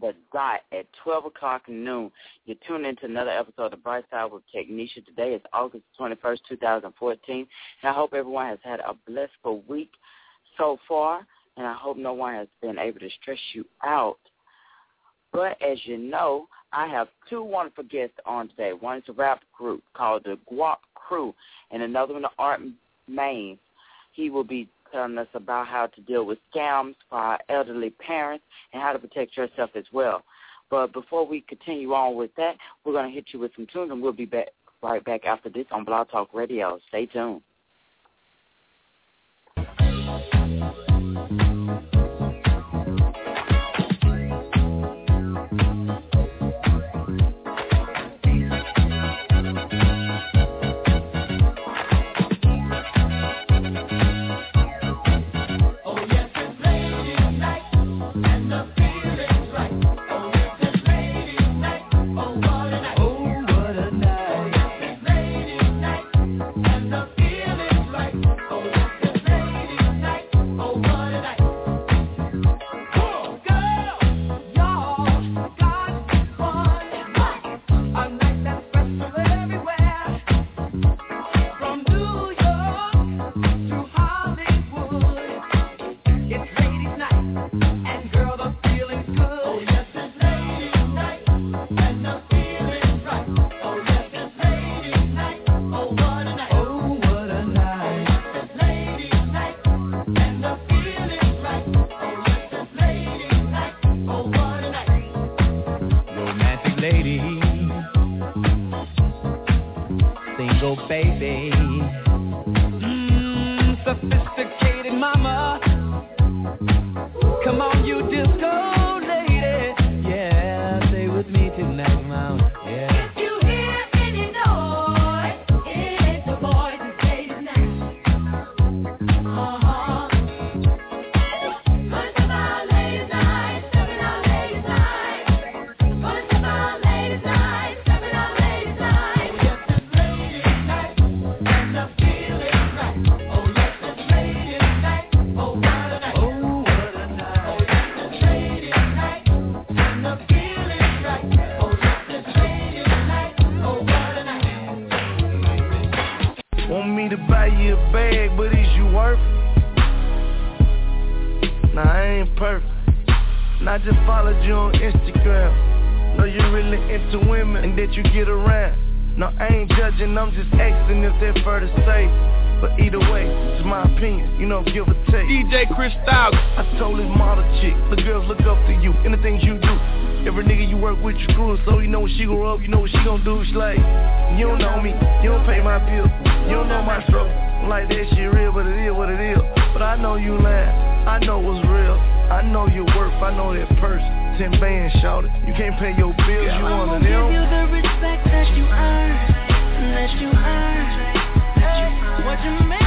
the dot at 12 o'clock noon. You're tuning into another episode of Bright Side with Technisha. Today is August 21st, 2014, and I hope everyone has had a blissful week so far, and I hope no one has been able to stress you out. But as you know, I have two wonderful guests on today. One is a rap group called the Gwop Krew, and another one, the Art Maines. He will be telling us about how to deal with scams for our elderly parents and how to protect yourself as well. But before we continue on with that, we're going to hit you with some tunes, and we'll be back right back after this on Blog Talk Radio. Stay tuned. the chick. The girls look up to you and the things you do. Every nigga you work with, you screwing, so you know when she grow up, you know what she gon' do. She like, you don't know me, you don't pay my bill, you don't know my stroke. I'm like that shit real, but it is what it is. But I know you lying, I know what's real, I know your worth, I know that purse. 10 bands, shout it. You can't pay your bills, Girl, you on the them. You the respect that you earn, that you earn, that you earn. What you make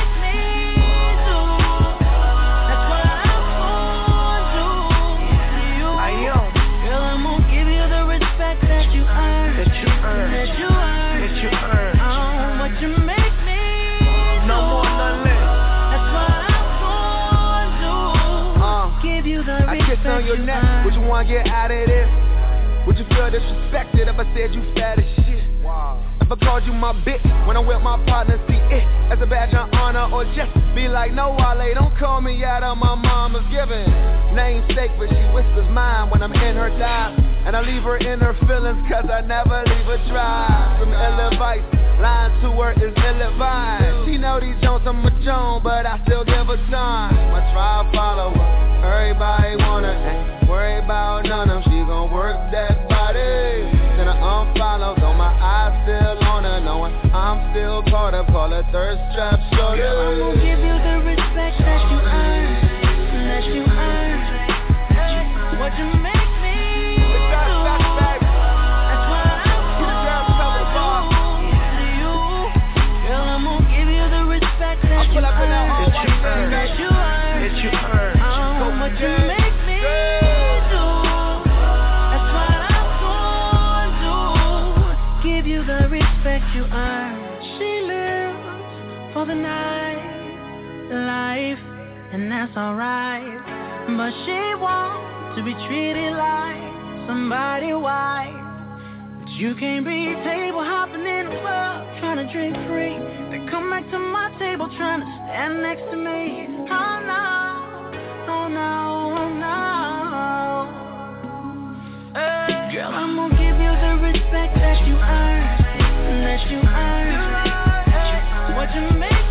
your neck? Would you wanna get out of this? Would you feel disrespected if I said you fat as shit? If I called you my bitch, when I'm with my partner, see it as a badge of honor or just be like, no, Wale, don't call me out of my mama's giving. Namesake, but she whispers mine when I'm in her dive And I leave her in her feelings, cause I never leave her dry. From ill advice, lying to her is ill advised. She know these Jones, I'm a Joan, but I still give her time. My tribe follower, everybody wanna, ain't worry about none of them. She gon' work that body wanna unfollow Though my eyes still on her Knowing I'm still caught up Call her. Thirst trap shoulder. Girl, I'm gonna give you the respect that you earn That you earn. What you make. the night life, and that's alright. But she wants to be treated like somebody white. But you can't be table hopping in a club trying to drink free. Then come back to my table trying to stand next to me. Oh no, oh no, oh no. Girl, I'm gonna give you the respect that you earn, that you earn. What you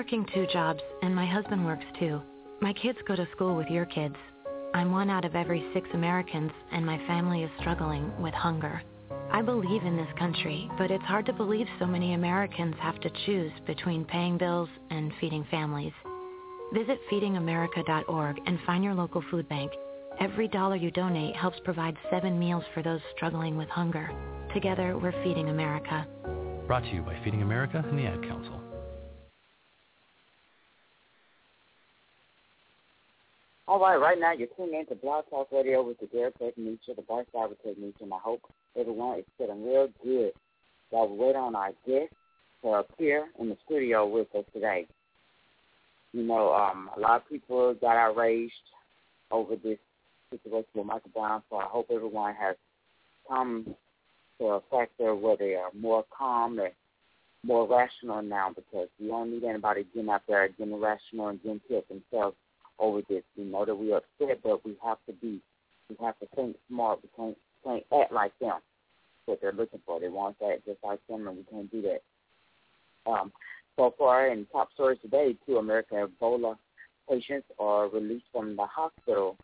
working two jobs, and my husband works too. My kids go to school with your kids. I'm one out of every six Americans, and my family is struggling with hunger. I believe in this country, but it's hard to believe so many Americans have to choose between paying bills and feeding families. Visit feedingamerica.org and find your local food bank. Every dollar you donate helps provide seven meals for those struggling with hunger. Together, we're feeding America. Brought to you by Feeding America and the Ad Council. All right, right now you're tuning in to Blog Talk Radio with the Derek Technisha, the Bar Cyber Technician. I hope everyone is feeling real good while we wait on our guest to appear in the studio with us today. You know, um, a lot of people got outraged over this situation with Michael Brown, so I hope everyone has come to a factor where they are more calm and more rational now because we don't need anybody getting out there getting irrational and getting killed themselves over this. We know that we're upset, but we have to be, we have to think smart. We can't, can't act like them. What they're looking for, they want that just like them, and we can't do that. Um, so far, in top stories today, two American Ebola patients are released from the hospital.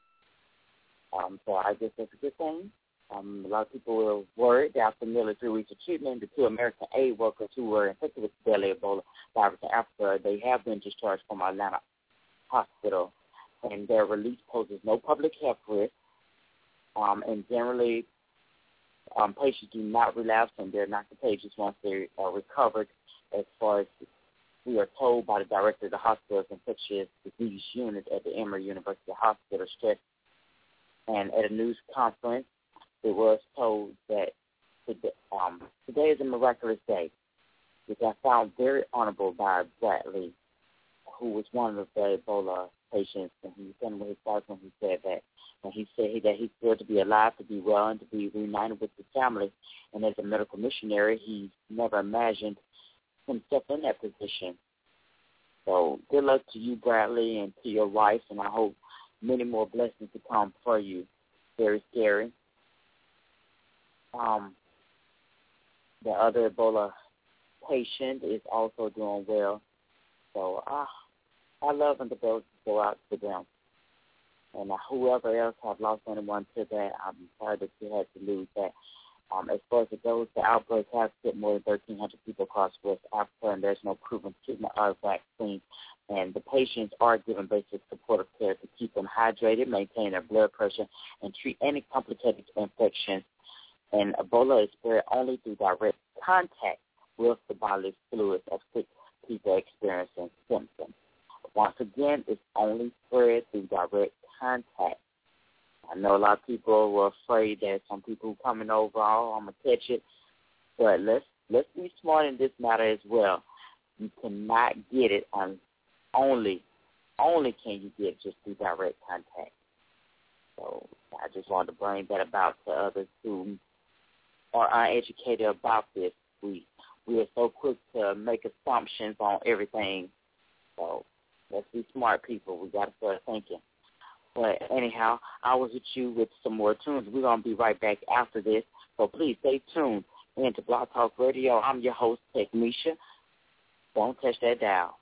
Um, so I guess that's a good thing. Um, a lot of people were worried after nearly three weeks of treatment, the two American aid workers who were infected with deadly Ebola virus in Africa, they have been discharged from Atlanta Hospital and their release poses no public health risk. Um, and generally, um, patients do not relapse and they're not contagious once they are recovered. As far as we are told by the director of the hospital's infectious disease unit at the Emory University Hospital, stress. And at a news conference, it was told that today, um, today is a miraculous day, which I found very honorable by Bradley, who was one of the Ebola patients, and he was me his thoughts when he said that. And he said that he's thrilled to be alive, to be well, and to be reunited with his family. And as a medical missionary, he never imagined himself in that position. So good luck to you, Bradley, and to your wife, and I hope many more blessings to come for you. Very scary. Um, the other Ebola patient is also doing well. So ah, I love when the go out to them. And uh, whoever else have lost anyone to that, I'm sorry that you had to lose that. Um, as far as it goes, the outbreak has hit more than 1,300 people across West Africa, and there's no proven treatment or vaccine. And the patients are given basic supportive care to keep them hydrated, maintain their blood pressure, and treat any complicated infections. And Ebola is spread only through direct contact with the bodily fluids of sick people experiencing symptoms. Once again, it's only spread through direct contact. I know a lot of people were afraid that some people coming over, oh, I'm gonna catch it. But let's let's be smart in this matter as well. You cannot get it on only only can you get just through direct contact. So I just wanted to bring that about to others who are uneducated about this. We we are so quick to make assumptions on everything. So Let's be smart people. We got to start thinking. But anyhow, I was with you with some more tunes. We're going to be right back after this. So please stay tuned into Blog Talk Radio. I'm your host, Technisha. Don't touch that dial.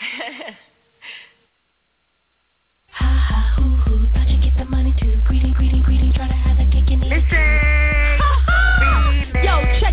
ha ha hoo hoo, thought you get the money too. Greedy, greedy, greedy, try to have a kick in the Listen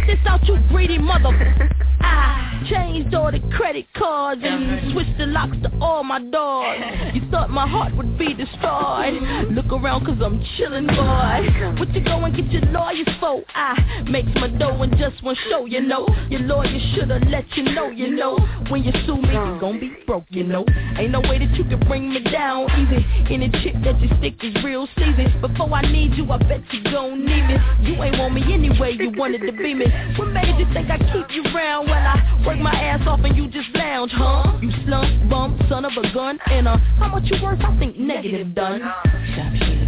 this out, you greedy mother. I changed all the credit cards and switched the locks to all my doors. You thought my heart would be destroyed. Look around cause I'm chillin', boy. What you go and get your lawyers for? I makes my dough in just one show, you know. Your lawyer should've let you know, you know. When you sue me, you gon' be broke, you know. Ain't no way that you can bring me down easy. Any chick that you stick is real season. Before I need you, I bet you don't need me. You ain't want me anyway, you wanted to be me. What made you think I keep you round while I work my ass off and you just lounge, huh? You slump, bum, son of a gun, and uh, how much you worth? I think negative done. Stop shit.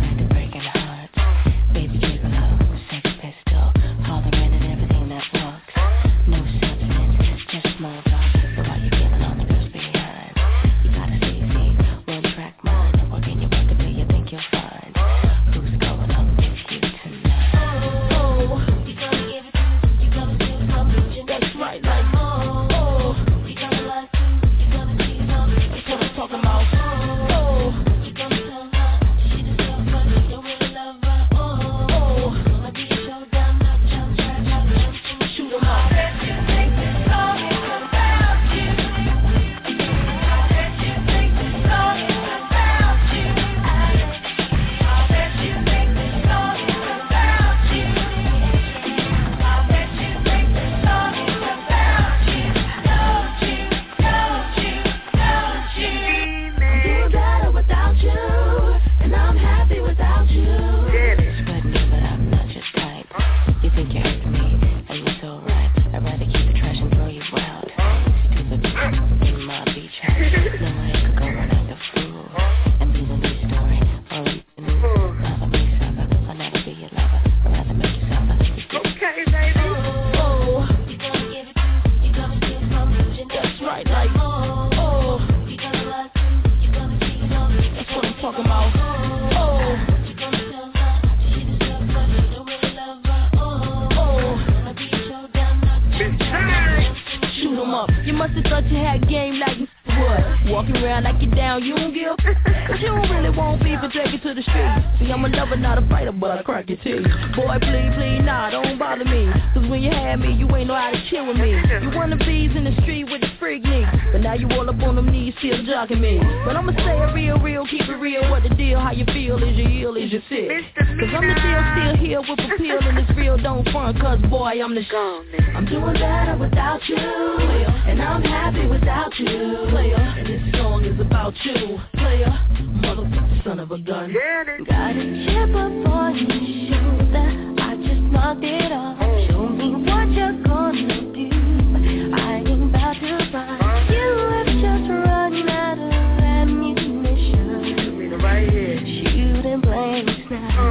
now.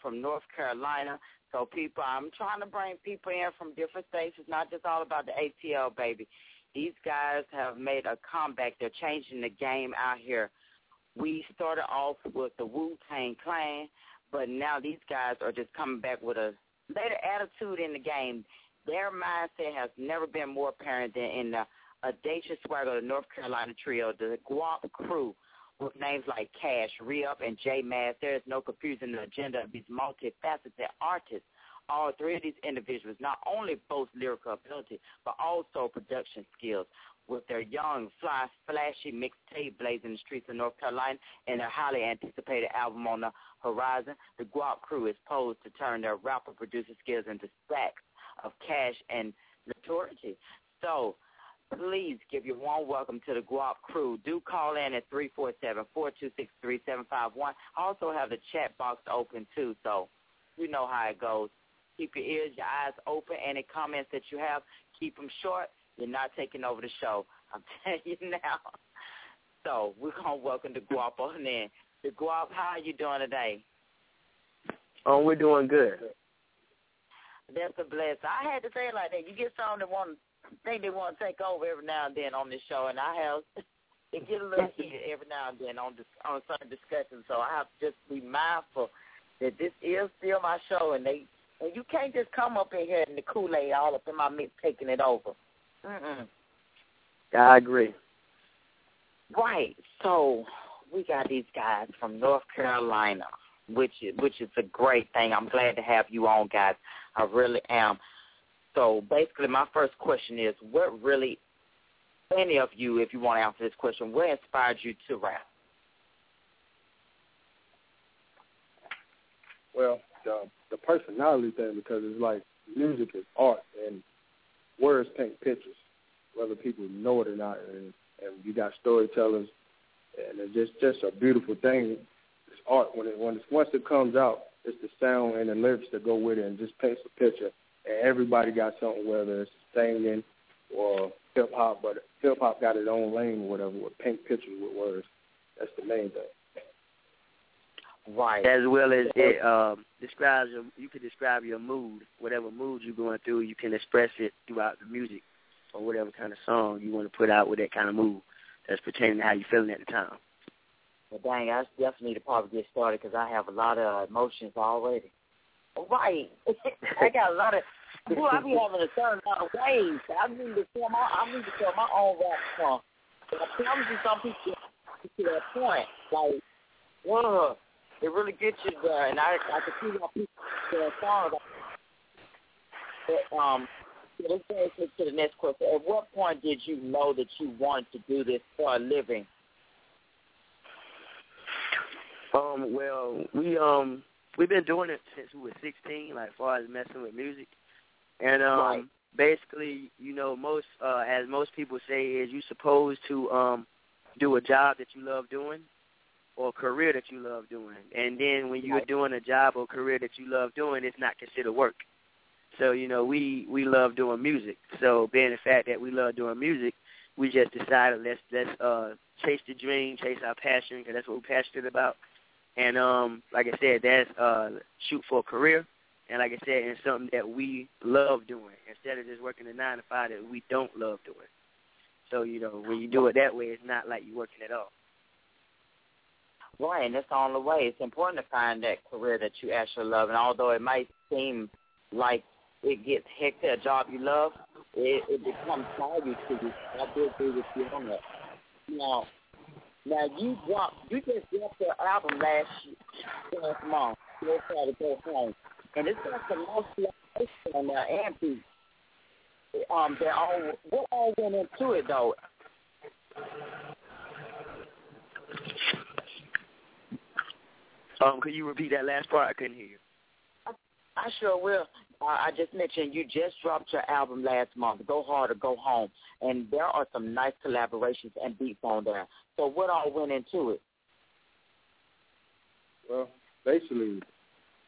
from North Carolina. So people, I'm trying to bring people in from different states. It's not just all about the ATL, baby. These guys have made a comeback. They're changing the game out here. We started off with the Wu-Tang Clan, but now these guys are just coming back with a later attitude in the game. Their mindset has never been more apparent than in the Audacious Swagger, the North Carolina Trio, the Gwop Krew, with names like Cash, Reup, and J Mass, there is no confusing the agenda of these multifaceted artists. All three of these individuals not only boast lyrical ability, but also production skills. With their young, fly, flashy mixtape blazing the streets of North Carolina and their highly anticipated album on the horizon, the Gwop Krew is posed to turn their rapper producer skills into stacks of cash and notoriety. So please give your warm welcome to the Gwop Krew. Do call in at 347-426-3751. I also have the chat box open too, so you know how it goes. Keep your ears, your eyes open. Any comments that you have, keep them short. You're not taking over the show. I'm telling you now. So we're going to welcome the Guap on in. The Guap, how are you doing today? Oh, we're doing good. That's a blessing. I had to say it like that. You get some that want think they want to take over every now and then on this show, and I have it get a little heated every now and then on this on certain discussions. So I have to just be mindful that this is still my show, and they and you can't just come up in here and the Kool Aid all up in my mix taking it over. Mm-mm. I agree. Right. So we got these guys from North Carolina, which is which is a great thing. I'm glad to have you on, guys. I really am. So basically, my first question is, what really, any of you, if you want to answer this question, what inspired you to rap? Well, the the personality thing because it's like music is art and words paint pictures, whether people know it or not. And, and you got storytellers, and it's just just a beautiful thing. It's art when it when it's once it comes out, it's the sound and the lyrics that go with it, and just paints a picture. And everybody got something, whether it's singing or hip hop, but hip hop got its own lane or whatever with paint pictures with words. That's the main thing. Right. As well as it um, describes your, you can describe your mood, whatever mood you're going through, you can express it throughout the music or whatever kind of song you want to put out with that kind of mood that's pertaining to how you're feeling at the time. Well, dang, I definitely need to probably get started because I have a lot of emotions already. Right. I got a lot of. Boy, I be having a certain amount of waves. I need to feel my. I need to feel my own rap song. I promise you, some people get to that point. Like, whoa, it really gets you there, and I I can see how people their songs. But, um, let's go to the next question. At what point did you know that you wanted to do this for a living? Um, well, we um we've been doing it since we were sixteen, like far as messing with music. And um Right. basically, you know, most uh as most people say is you supposed to um do a job that you love doing or a career that you love doing. And then when you're Right. doing a job or career that you love doing, it's not considered work. So, you know, we we love doing music. So, being the fact that we love doing music, we just decided let's let's uh chase the dream, chase our passion because that's what we're passionate about. And um, like I said, that's uh, shoot for a career. And like I said, it's something that we love doing instead of just working a nine to five that we don't love doing. So you know, when you do it that way, it's not like you're working at all. Right, and that's the only way. It's important to find that career that you actually love. And although it might seem like it gets hectic, a job you love, it, it becomes value to you. I do agree with you on that. Now, now you dropped, you just dropped your album last year, last month. You try to go home, and it's got some nice on there and beats. Um, they all what all went into it though. Um, could you repeat that last part? I couldn't hear you. I sure will. Uh, I just mentioned you just dropped your album last month, Go Hard or Go Home, and there are some nice collaborations and beats on there. So what all went into it? Well, basically,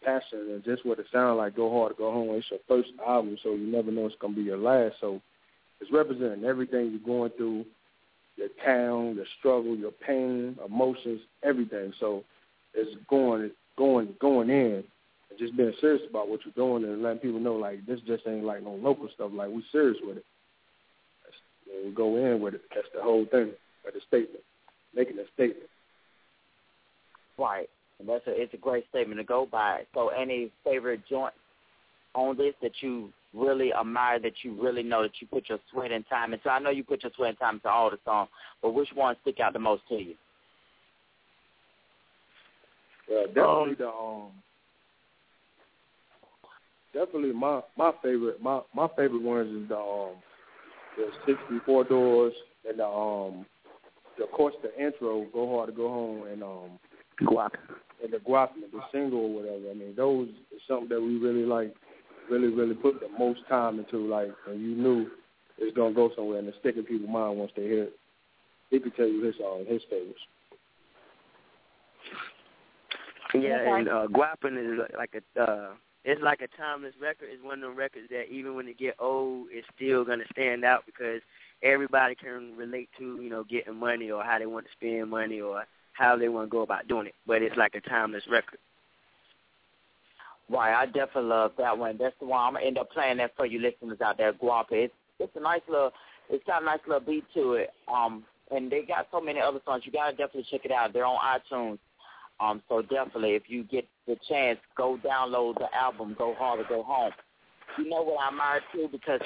passion and just what it sounds like. Go hard, go home. It's your first album, so you never know it's gonna be your last. So it's representing everything you're going through, your town, your struggle, your pain, emotions, everything. So it's going, going, going in, and just being serious about what you're doing and letting people know like this just ain't like no local stuff. Like we serious with it. That's, we go in with it. That's the whole thing. Or the statement, making a statement. Right. And that's a it's a great statement to go by. So any favorite joint on this that you really admire, that you really know that you put your sweat and time into? I know you put your sweat and time into all the songs, but which one stick out the most to you? Well, definitely the um definitely my my favorite my my favorite ones is the um the sixty four doors and the um the, of course the intro go hard to go home and um Guap and the guap the single or whatever. I mean those is something that we really like really really put the most time into like and you knew it's gonna go somewhere and it's stick in people's mind once they hear it. He could tell you his um his favorites. Yeah, and uh, Guapin is like a uh, it's like a timeless record. It's one of them records that even when it get old, it's still gonna stand out because everybody can relate to you know getting money or how they want to spend money or how they want to go about doing it. But it's like a timeless record. Right, I definitely love that one. That's the one I'm gonna end up playing that for you listeners out there. Guapa. It's it's a nice little it's got a nice little beat to it. Um and they got so many other songs. You gotta definitely check it out. They're on iTunes. Um, so definitely, if you get the chance, go download the album. Go hard or go home. You know what I admire too, because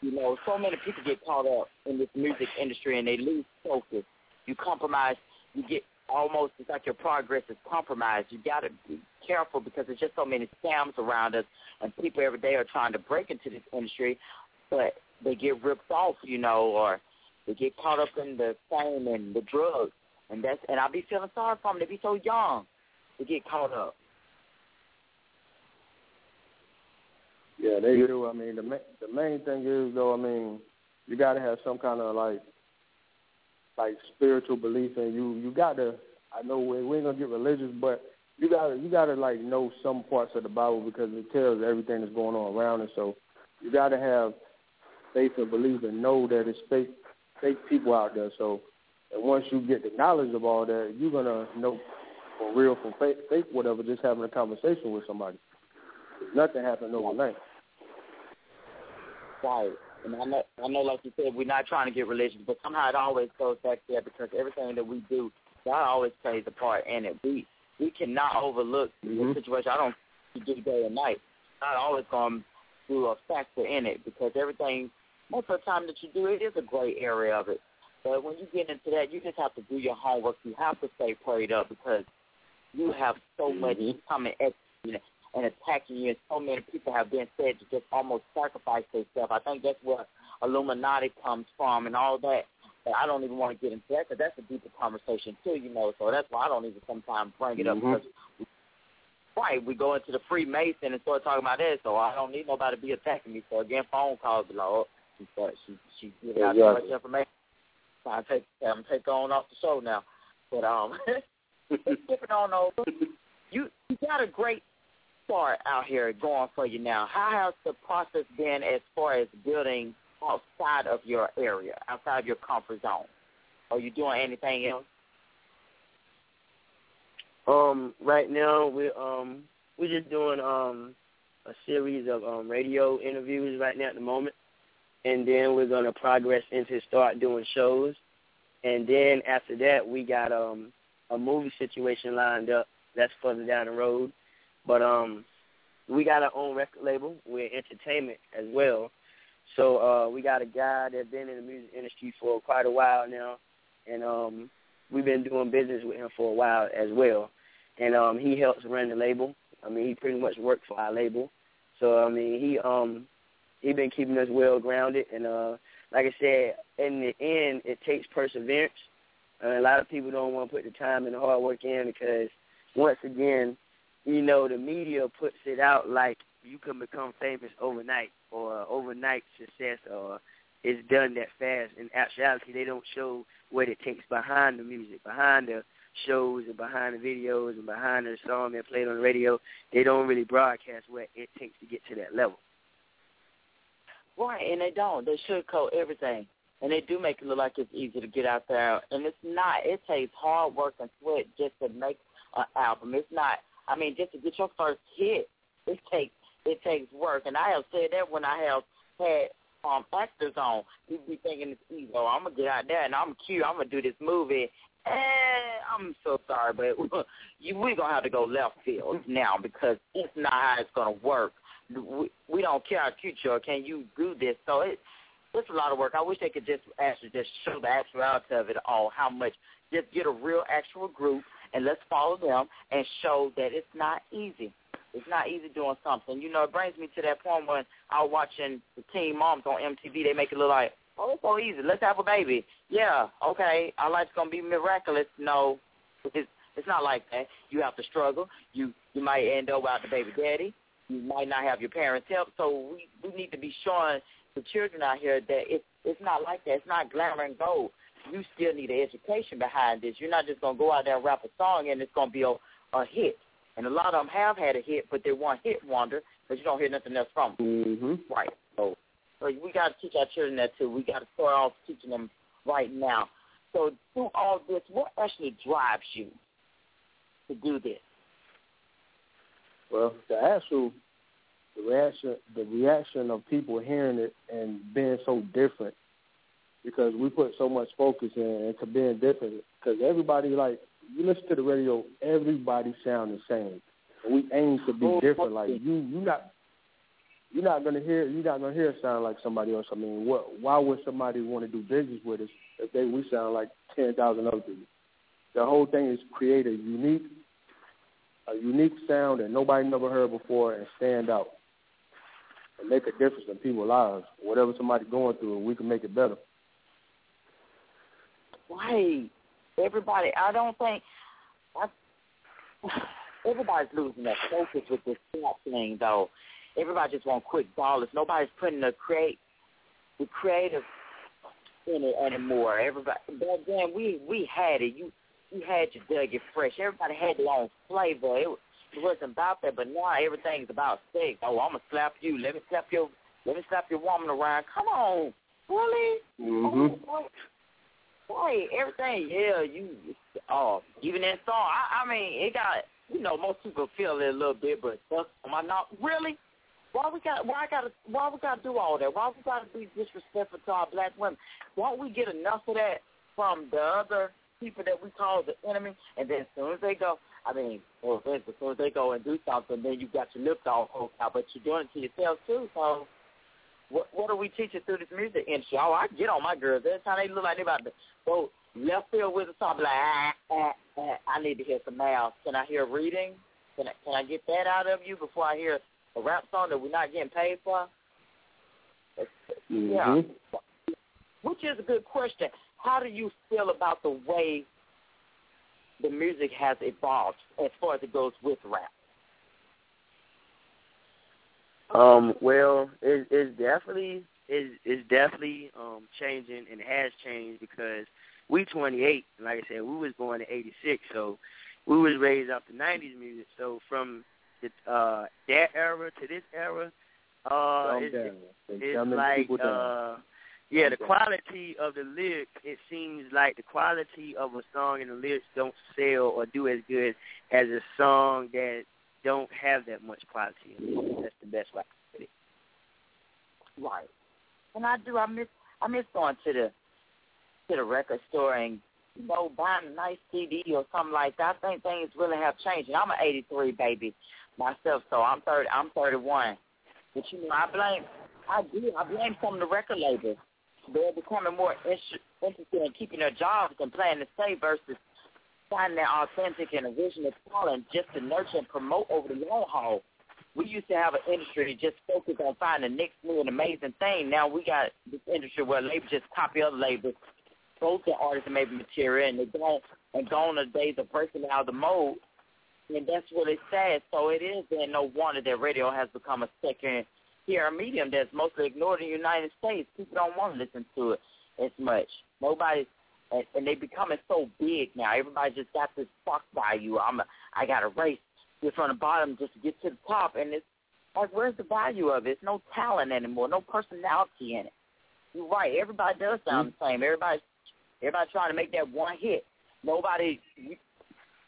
you know so many people get caught up in this music industry and they lose focus. You compromise. You get almost it's like your progress is compromised. You got to be careful because there's just so many scams around us, and people every day are trying to break into this industry, but they get ripped off, you know, or they get caught up in the fame and the drugs and that's and I be feeling sorry for them. They be so young to get caught up. Yeah, they do. I mean, the ma- the main thing is though. I mean, you got to have some kind of like like spiritual belief, and you you got to. I know we, we ain't gonna get religious, but you gotta you gotta like know some parts of the Bible because it tells everything that's going on around it. So you gotta have faith and belief and know that it's fake fake people out there. So and once you get the knowledge of all that, you're gonna know for real from fake, fake whatever. Just having a conversation with somebody. Nothing happened overnight. Right. And I know, I know, like you said, we're not trying to get religious, but somehow it always goes back there because everything that we do, God always plays a part in it. We we cannot overlook mm-hmm. the situation. I don't do day and night. God always going to do a factor in it because everything, most of the time that you do, it is a gray area of it. But when you get into that, you just have to do your homework. You have to stay prayed up because you have so mm-hmm. much coming at you and attacking you, and so many people have been said to just almost sacrifice themselves. I think that's where Illuminati comes from and all that. But I don't even want to get into that because that's a deeper conversation too, you know. So that's why I don't even sometimes bring it up mm-hmm. because right, we go into the Freemason and start talking about that. So I don't need nobody to be attacking me. So again, phone calls be like, oh, she started, she she giving out too much information. So I take I'm take on off the show now. But um, skipping on over, you you got a great start out here going for you now. How has the process been as far as building outside of your area, outside of your comfort zone? Are you doing anything else? Um, right now we're um we're just doing um a series of um radio interviews right now at the moment and then we're gonna progress into start doing shows, and then after that we got um a movie situation lined up that's further down the road, but um we got our own record label. We're entertainment as well, so uh we got a guy that's been in the music industry for quite a while now, and um we've been doing business with him for a while as well, and um he helps run the label. I mean he pretty much works for our label, so I mean he um he been keeping us well grounded, and uh, like I said, in the end, it takes perseverance. Uh, a lot of people don't want to put the time and the hard work in because, once again, you know, the media puts it out like you can become famous overnight or overnight success or it's done that fast. In actuality, they don't show what it takes behind the music, behind the shows and behind the videos and behind the song that played on the radio. They don't really broadcast what it takes to get to that level. Right, and they don't. They sugarcoat everything. And they do make it look like it's easy to get out there. And it's not. It takes hard work and sweat just to make an album. It's not. I mean, just to get your first hit, it takes it takes work. And I have said that when I have had um actors on, you be thinking it's. Oh, I'm gonna get out there and I'm cute. I'm gonna do this movie. Eh, I'm so sorry, but you, we're gonna have to go left field now because it's not how it's gonna work we, we don't care how cute you are. Can you do this? So it it's a lot of work. I wish they could just actually just show the actuality of it all. How much? Just get a real actual group and let's follow them and show that it's not easy. It's not easy doing something. You know, it brings me to that point when I was watching the Teen Moms on MTV. They make it look like, oh, it's so easy. Let's have a baby. Yeah, okay. Our life's gonna be miraculous. No, it's it's not like that. You have to struggle. You you might end up without the baby daddy. You might not have your parents' help. So we we need to be showing the children out here that it's it's not like that. It's not glamour and gold. You still need an education behind this. You're not just gonna go out there and rap a song and it's gonna be a, a hit. And a lot of them have had a hit, but they're one hit wonder, but you don't hear nothing else from them. Mm-hmm. Right. So, so we got to teach our children that too. We got to start off teaching them right now. So through all this, what actually drives you to do this? Well, the actual the reaction the reaction of people hearing it and being so different because we put so much focus in into being different because everybody like you listen to the radio everybody sound the same we aim to be different like you you not you're not gonna hear you're not gonna hear it sound like somebody else. I mean, what why would somebody want to do business with us if they we sound like ten thousand other people? The whole thing is create a unique a unique sound that nobody never heard before and stand out and make a difference in people's lives. Whatever somebody's going through, we can make it better. Right. Everybody, I don't think, I, everybody's losing their focus with this rap thing, though. Everybody just want quick dollars. Nobody's putting the create, the creative in it anymore. Everybody, back then we we had it. You you had your Dougie Fresh. Everybody had their own flavor. It, it wasn't about that, but now everything's about sex. Oh, I'm gonna slap you. Let me slap your let me slap your woman around. Come on, really? Mm-hmm. Oh, Right, everything, yeah, you, oh, even that song, I, I mean, it got, you know, most people feel it a little bit, but am I not, really? Why we got, why I gotta, why we gotta do all that? Why we gotta be disrespectful to our black women? Won't we get enough of that from the other people that we call the enemy? And then as soon as they go, I mean, well, as soon as they go and do something, then you got your lips all poked out, but you're doing it to yourself too, so what what are we teaching through this music industry? Oh, I get on my girls. Every time they look like they about to go left field with a song, like, ah, ah, ah, I need to hear some mouth. Can I hear reading? Can I, can I get that out of you before I hear a rap song that we're not getting paid for? Mm-hmm. Yeah. Which is a good question. How do you feel about the way the music has evolved as far as it goes with rap? Um, well, it, it's definitely it's, it's definitely um changing and has changed because we 28. Like I said, we was born in '86, so we was raised off the '90s music. So from the, uh that era to this era, uh, it's, down. it's, Tell it's them like uh, yeah, the quality of the lyrics. It seems like the quality of a song and the lyrics don't sell or do as good as a song that don't have that much quality. That's the best way. Can put it. Right. And I do. I miss. I miss going to the to the record store and you know buying a nice CD or something like that. I think things really have changed. And I'm an '83 baby myself, so I'm 30. I'm 31. But you know, I blame. I do. I blame some of the record labels. They're becoming more interested in keeping their jobs and playing to stay versus finding their authentic and original talent just to nurture and promote over the long haul. We used to have an industry that just focused on finding the next new and amazing thing. Now we got this industry where labels just copy other labels, both the artists and maybe material, and they're gone and gone are the days of breaking out of the mold. And that's really sad. So it is then no wonder that radio has become a second tier medium that's mostly ignored in the United States. People don't want to listen to it as much. Nobody and, and they becoming so big now. Everybody just got this fuck value. I'm a, I got to race just from the bottom just to get to the top, and it's like, where's the value of it? It's no talent anymore, no personality in it. You're right. Everybody does sound mm-hmm. the same. Everybody, everybody trying to make that one hit. Nobody.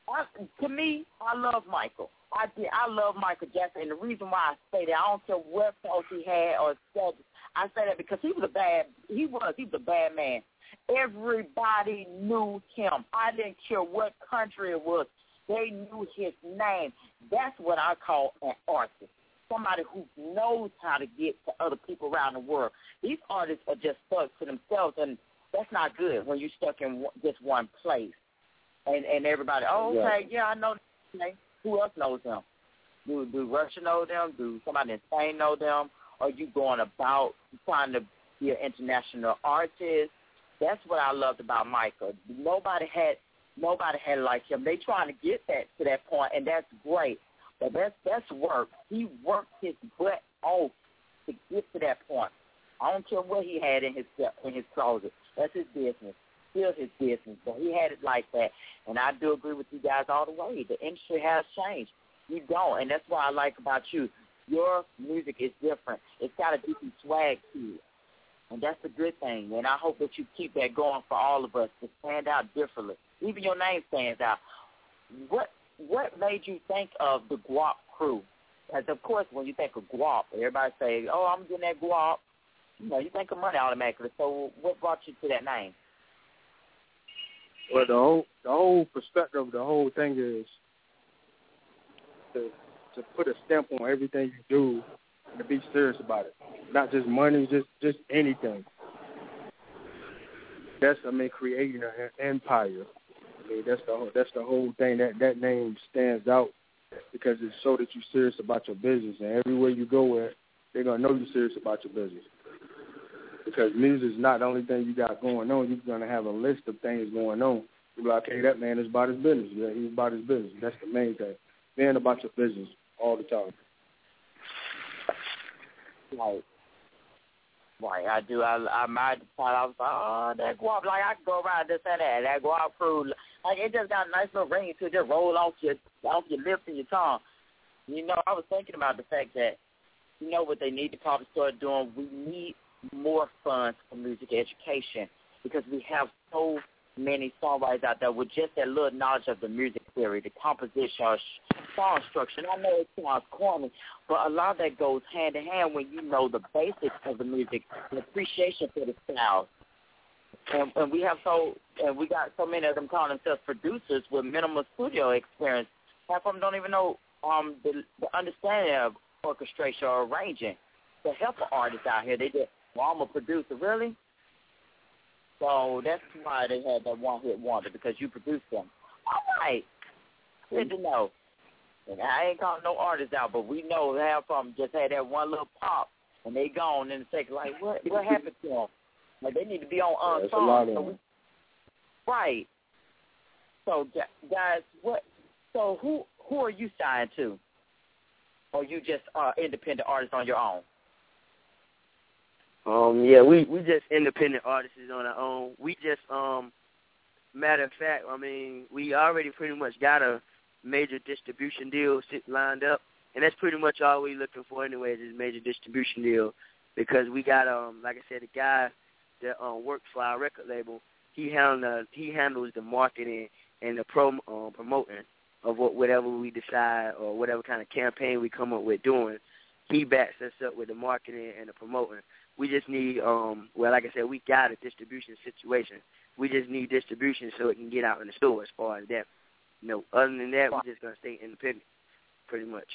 I, to me, I love Michael. I did. I love Michael Jackson, and the reason why I say that, I don't care what faults he had or said. I say that because he was a bad. He was. He was a bad man. Everybody knew him. I didn't care what country it was. They knew his name. That's what I call an artist. Somebody who knows how to get to other people around the world. These artists are just stuck to themselves, and that's not good when you're stuck in just one place. And and everybody, oh, okay, yeah, I know. Who else knows him? Do do Russia know them? Do somebody in Spain know them? Are you going about trying to be an international artist? That's what I loved about Michael. Nobody had nobody had like him. They trying to get that to that point, and that's great. But that's that's work. He worked his butt off to get to that point. I don't care what he had in his in his closet. That's his business. Still his business. But he had it like that. And I do agree with you guys all the way. The industry has changed. You don't, and that's what I like about you. Your music is different. It's got a different swag to it. And that's a good thing. And I hope that you keep that going for all of us to stand out differently. Even your name stands out. What what made you think of the Gwop Krew? Because of course, when you think of Guap, everybody say, "Oh, I'm getting that Guap." You know, you think of money automatically. So, what brought you to that name? Well, the whole the whole perspective of the whole thing is to to put a stamp on everything you do to be serious about it. Not just money, just just anything. That's I mean creating an empire. I mean that's the that's the whole thing. That that name stands out because it shows that you're serious about your business, and everywhere you go at, they're gonna know you're serious about your business. Because music is not the only thing you got going on. You're gonna have a list of things going on. You're like, okay, that man is about his business. Yeah, he's about his business. That's the main thing. Being about your business all the time. Right. Right, I do. I I might thought I was like, oh, that guap. Like I can go around this and that. That Gwop Krew. Like it just got a nice little ring to it. Just roll off your off your lips and your tongue. You know, I was thinking about the fact that you know what they need to probably start doing. We need more funds for music education because we have so many songwriters out there with just that little knowledge of the music theory, the composition, or song structure. And I know it sounds corny, but a lot of that goes hand in hand when you know the basics of the music, the appreciation for the styles. And, and we have so, and we got so many of them calling themselves producers with minimal studio experience. Half of them don't even know um, the, the understanding of orchestration or arranging. To help an artist out here, they just, well, I'm a producer, really. So that's why they had that one hit wonder because you produced them. All right, good to know. And I ain't calling no artists out, but we know half of them just had that one little pop, and they gone in a second. Like what? What happened to them? Like they need to be on unsung. so we, right. So guys, what? So who who are you signed to? Or you just uh, independent artist on your own? Um, yeah, we we just independent artists on our own. We just um, matter of fact, I mean, we already pretty much got a major distribution deal lined up, and that's pretty much all we're looking for anyway is a major distribution deal, because we got um, like I said, the guy that um works for our record label, he handles he handles the marketing and the pro um, promoting of what whatever we decide or whatever kind of campaign we come up with doing. He backs us up with the marketing and the promoting. We just need, um, well, like I said, we got a distribution situation. We just need distribution so it can get out in the store as far as that. You know, other than that, we're just gonna stay independent, pretty much.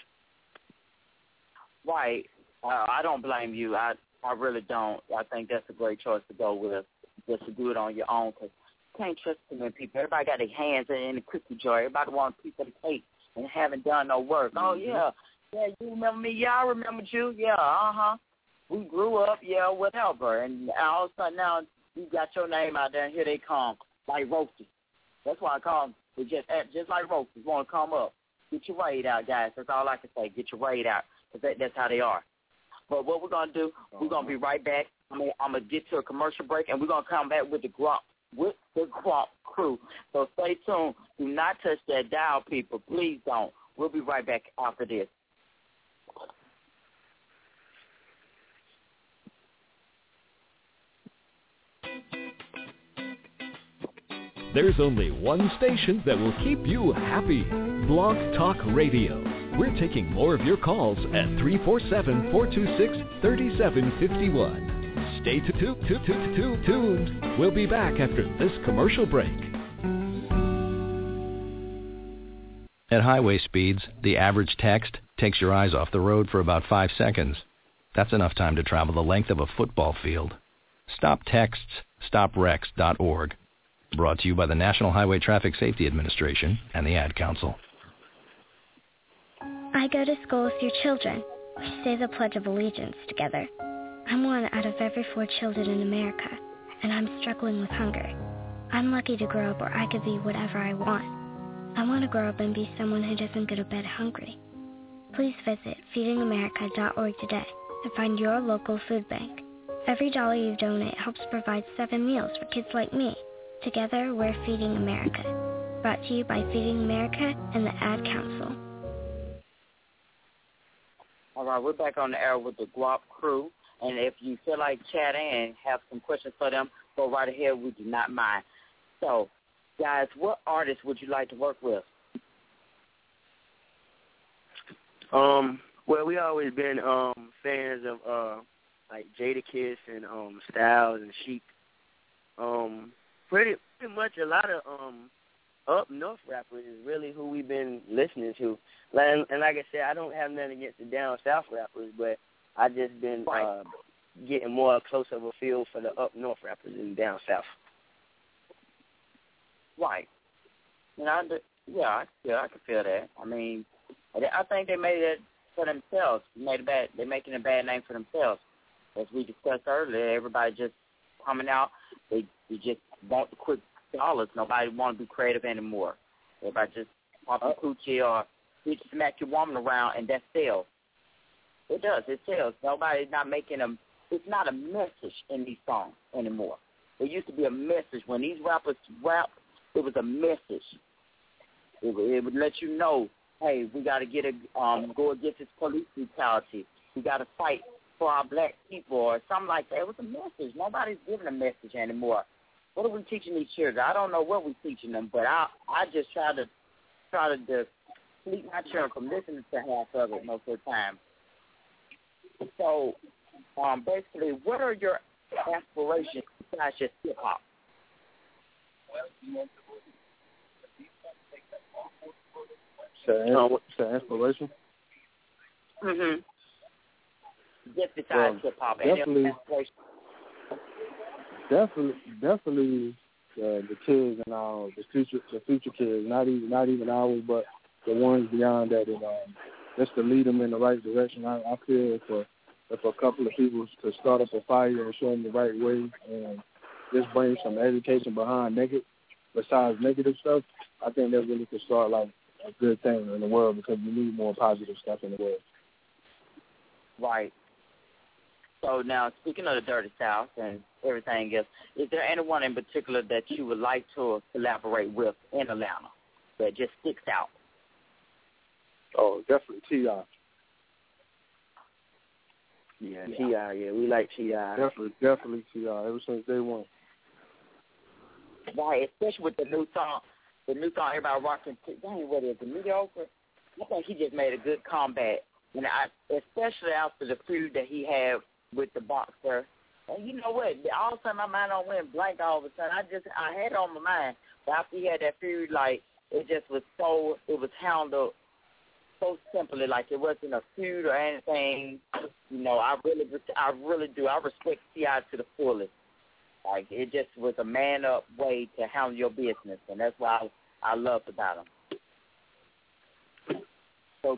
Right. Uh, I don't blame you. I I really don't. I think that's a great choice to go with, just to do it on your own, because you can't trust too many people. Everybody got their hands in the cookie jar. Everybody wants a piece of the cake and haven't done no work. Oh Mm-hmm. yeah, yeah, you remember me? Yeah, I remember you. Yeah, uh huh we grew up, yeah, whatever, and all of a sudden now you got your name out there, and here they come, like roasters. That's why I call them. They just just like roasters want to come up. Get your raid out, guys. That's all I can say. Get your raid out, because that, that's how they are. But what we're gonna do, we're gonna be right back. I'm gonna, I'm gonna get to a commercial break, and we're gonna come back with the Guap with the Gwop Krew. So stay tuned. Do not touch that dial, people. Please don't. We'll be right back after this. There's only one station that will keep you happy. Blog Talk Radio. We're taking more of your calls at 347-426-3751. Stay tu- tuned. We'll be back after this commercial break. At highway speeds, the average text takes your eyes off the road for about five seconds. That's enough time to travel the length of a football field. Stop texts. StopWrecks.org. Brought to you by the National Highway Traffic Safety Administration and the Ad Council. I go to school with your children. We say the Pledge of Allegiance together. I'm one out of every four children in America, and I'm struggling with hunger. I'm lucky to grow up where I could be whatever I want. I want to grow up and be someone who doesn't go to bed hungry. Please visit feedingamerica.org today and find your local food bank. Every dollar you donate helps provide seven meals for kids like me. Together, we're Feeding America. Brought to you by Feeding America and the Ad Council. All right, we're back on the air with the Gwop Krew. And if you feel like chatting and have some questions for them, go right ahead. We do not mind. So, guys, what artists would you like to work with? Um, well, we always been um fans of uh like Jadakiss and um Styles and Sheek. Um, pretty pretty much a lot of um up north rappers is really who we've been listening to. And, and like I said, I don't have nothing against the down south rappers, but I just been right. uh getting more close of a feel for the up north rappers in down south. Right. You know, yeah, I, yeah, I can feel that. I mean, I think they made it for themselves. Made a bad. They're making a bad name for themselves. As we discussed earlier, everybody just coming out. They, they just want the quick dollars. Nobody want to be creative anymore. Everybody just pop a coochie or you smack your woman around, and that sells. It does. It sells. Nobody's not making them. It's not a message in these songs anymore. There used to be a message when these rappers rap. It was a message. It would, it would let you know, hey, we got to get a um, go against this police brutality. We got to fight for our black people or something like that. It was a message. Nobody's giving a message anymore. What are we teaching these children? I don't know what we're teaching them, but I I just try to try to delete my children from listening to half of it most of the time. So, um, basically, what are your aspirations besides just hip hop? So, so inspiration. Mhm. Just besides Well, hip hop, definitely- Definitely, definitely uh, the kids and all the future, the future kids. Not even, not even ours, but the ones beyond that. And um, just to lead them in the right direction. I, I feel for if a couple of people to start up a fire and show them the right way, and just bring some education behind negative, besides negative stuff, I think that really could start like a good thing in the world because we need more positive stuff in the world. Right. So now, speaking of the Dirty South and everything else, is there anyone in particular that you would like to collaborate with in Atlanta that just sticks out? Oh, definitely Ti. Yeah, Ti. Yeah, we like Ti. Definitely, definitely Ti. Ever since day one. Right, especially with the new song, the new song everybody rocking. Dang, what is it? The mediocre. I think he just made a good comeback, and I, especially after the feud that he had with the boxer. And you know what? All of a sudden my mind don't went blank. All of a sudden, I just I had it on my mind. But after he had that feud, like it just was so it was handled so simply, like it wasn't a feud or anything. You know, I really, I really do. I respect T.I. to the fullest. Like it just was a man up way to handle your business, and that's why I, I loved about him. So,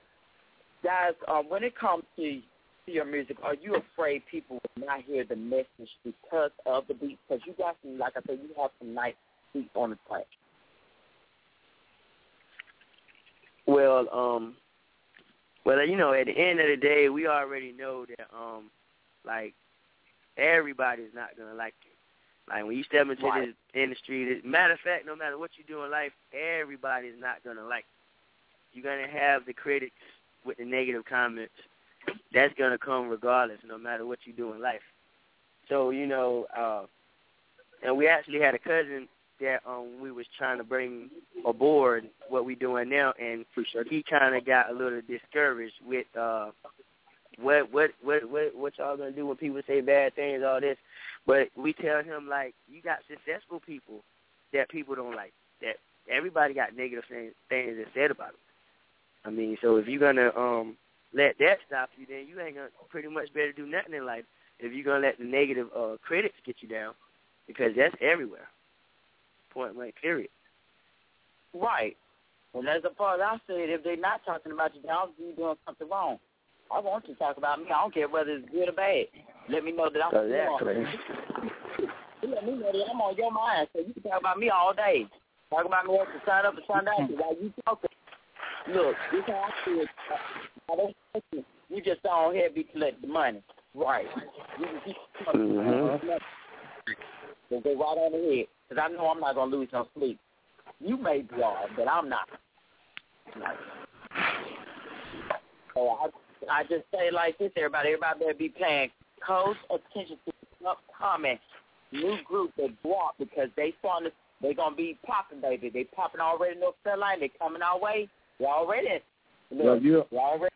guys, um, when it comes to to your music, are you afraid people will not hear the message because of the beat? Because you got some, like I said, you have some nice beats on the track. Well, um, well, you know, at the end of the day, we already know that, um, like, everybody's not gonna like it. Like when you step into Right. this industry, this, matter of fact, no matter what you do in life, everybody's not gonna like. It. You're gonna have the critics with the negative comments. That's gonna come regardless, no matter what you do in life. So you know, uh, and we actually had a cousin that um we was trying to bring aboard what we doing now, and he kind of got a little discouraged with uh what what what what what y'all gonna do when people say bad things, all this. But we tell him like you got successful people that people don't like. That everybody got negative things things that said about them. I mean, so if you're gonna um let that stop you, then you ain't gonna pretty much better do nothing in life if you're gonna let the negative uh critics get you down, because that's everywhere. Point blank. Period. Right. Well, as far as I said, if they're not talking about you, then you're doing something wrong. I want you to talk about me. I don't care whether it's good or bad. Let me know that I'm exactly. Let me know that I'm on your mind, so you can talk about me all day. Talk about me after sun up and sun down. While you talking, look, this how I feel. I don't you just don't have to collect the money. Right. You mm-hmm. So go right on ahead, because I know I'm not going to lose no sleep. You may be all, but I'm not. So I, I just say like this, everybody. Everybody better be paying close attention to the upcoming new group that Guap because they starting to, they gonna be popping, baby. They popping already in North Carolina. They coming our way. They already. Look, yeah, yeah. already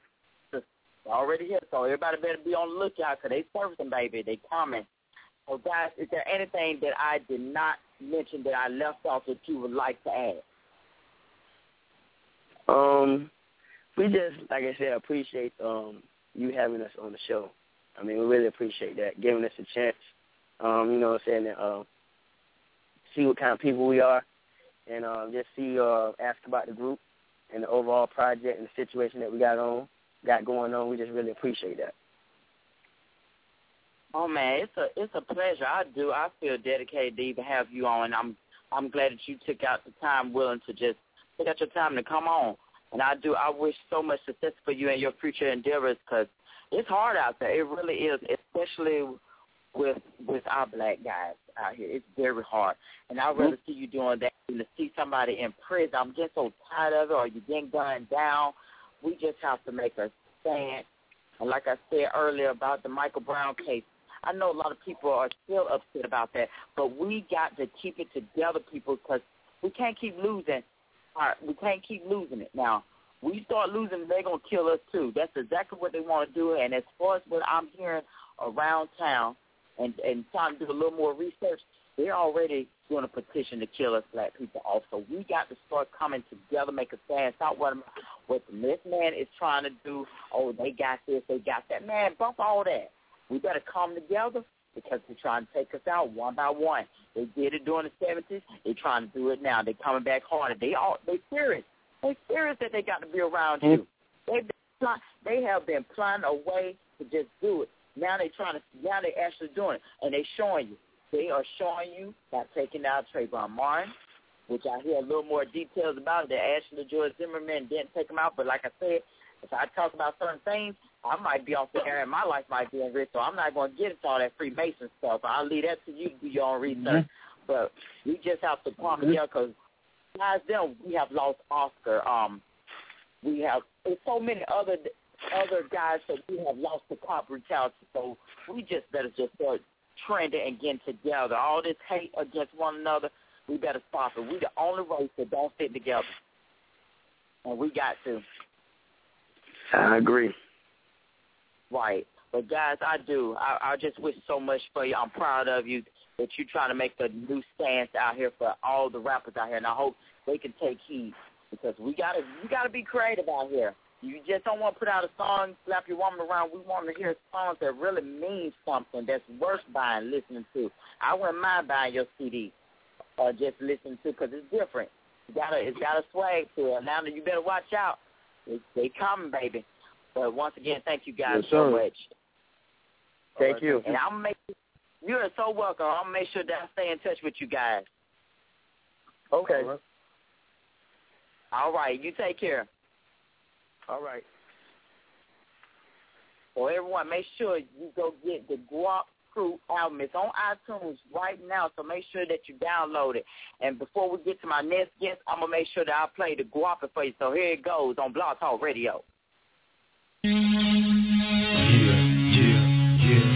already here, so everybody better be on the lookout because they servicing, baby. They coming. So, guys, is there anything that I did not mention that I left off that you would like to add? Um, we just, like I said, appreciate um you having us on the show. I mean, we really appreciate that, giving us a chance. Um, you know what I'm saying? To, uh, see what kind of people we are, and uh, just see, uh, ask about the group and the overall project and the situation that we got on got going on. We just really appreciate that. Oh man, it's a it's a pleasure. I do. I feel dedicated to even have you on. I'm I'm glad that you took out the time, willing to just take out your time to come on. And I do. I wish so much success for you and your future endeavors because it's hard out there. It really is, especially with with our black guys out here. It's very hard. And I'd rather mm-hmm. see you doing that than to see somebody in prison. I'm just so tired of it, or you getting gunned down we just have to make a stand. And like I said earlier about the Michael Brown case, I know a lot of people are still upset about that, but we got to keep it together, people, because we can't keep losing. Our, we can't keep losing it. Now, we start losing, they're going to kill us too. That's exactly what they want to do. And as far as what I'm hearing around town and, and trying to do a little more research, they're already doing a petition to kill us black people off. So we got to start coming together, make a stand. Stop what what this man is trying to do. Oh, they got this, they got that. Man, bump all that. We better come together because they're trying to take us out one by one. They did it during the seventies. They're trying to do it now. They're coming back harder. They all they serious. They serious that they got to be around mm-hmm. you. They they have been planning a way to just do it. Now they're trying to now they're actually doing it and they're showing you. They are showing you by taking out Trayvon Martin, which I hear a little more details about. That Ashley George Zimmerman didn't take him out, but like I said, if I talk about certain things, I might be off the air and my life might be in risk, so I'm not going to get into all that Freemason stuff. I'll leave that to you to do your own research. Mm-hmm. But we just have to come mm-hmm. together because besides them, we have lost Oscar. Um, we have there's so many other other guys that we have lost to cop brutality. So we just better just start trending and getting together. All this hate against one another, we better stop it. We the only race that don't fit together, and we got to. I agree. Right, but guys, I do. I, I just wish so much for you. I'm proud of you that you're trying to make a new stance out here for all the rappers out here, and I hope they can take heed because we gotta we gotta be creative out here. You just don't want to put out a song, slap your woman around. We want to hear songs that really mean something that's worth buying, listening to. I wouldn't mind buying your CD or just listening to because it's different. It's got a, it's got a swag to it. Now you better watch out. They, they coming, baby. But once again, thank you guys yes, so much. Thank you. And I'm make you are so welcome. I'll make sure that I stay in touch with you guys. Okay. All right. You take care. All right. So everyone, make sure you go get the Gwop Krew album. It's on iTunes right now, so make sure that you download it. And before we get to my next guest, I'm gonna make sure that I play the Guap for you. So here it goes on Blog Talk Radio. Yeah, yeah, yeah.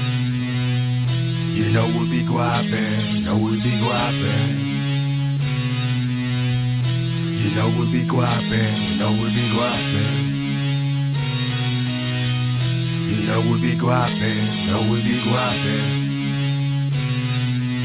You know we'll be guapping, you know we'll be guapping. You know we'll be guapping, you know we'll be guapping. You know we be guapping, know we be guapping.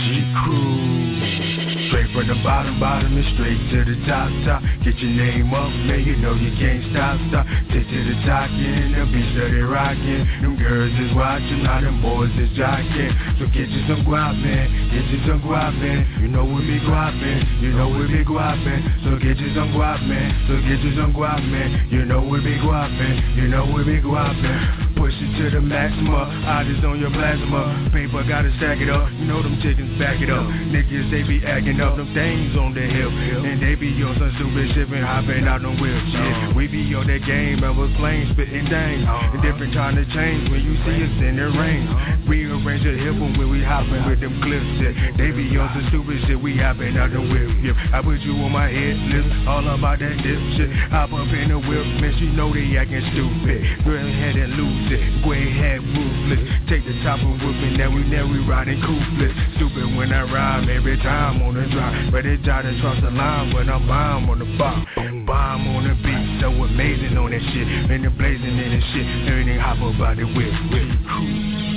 G Crew. Straight from the bottom, bottom and straight to the top, top. Get your name up, man, you know you can't stop, stop. Take to the talking, the beat steady rockin'. Them girls is watching, now them boys is jocking. So get you some guap, man, get you some guap, man. You know we be guapin', you know we be guapin'. So get you some guap, man, so get you some guap, man. You know we be guapin', you know we be guapin'. Push it to the maximum, eyes on your plasma. Paper gotta stack it up, you know them chickens back it up. Niggas, they be acting up them things on the hill. And they be on some stupid shit and hopping out on wheel shit. We be on that game and was playing, spitting things. A different kind of change when you see us in the rain. Rearrange the hip when we hopping with them clips. Shit. They be on some stupid shit, we hopping out the whip. Yeah. I put you on my head list, all about that dip shit. Hop up in the whip, man, you know they acting stupid. Go ahead and lose it, go ahead, ruthless. Take the top of whipping, now we never riding couplet. Stupid when I rhyme every time on the drive. Ready to to cross the line when I'm bomb on the bomb. Bomb on the beat, so amazing on that shit. And the blazing in the shit, everything hop about the whip, whip,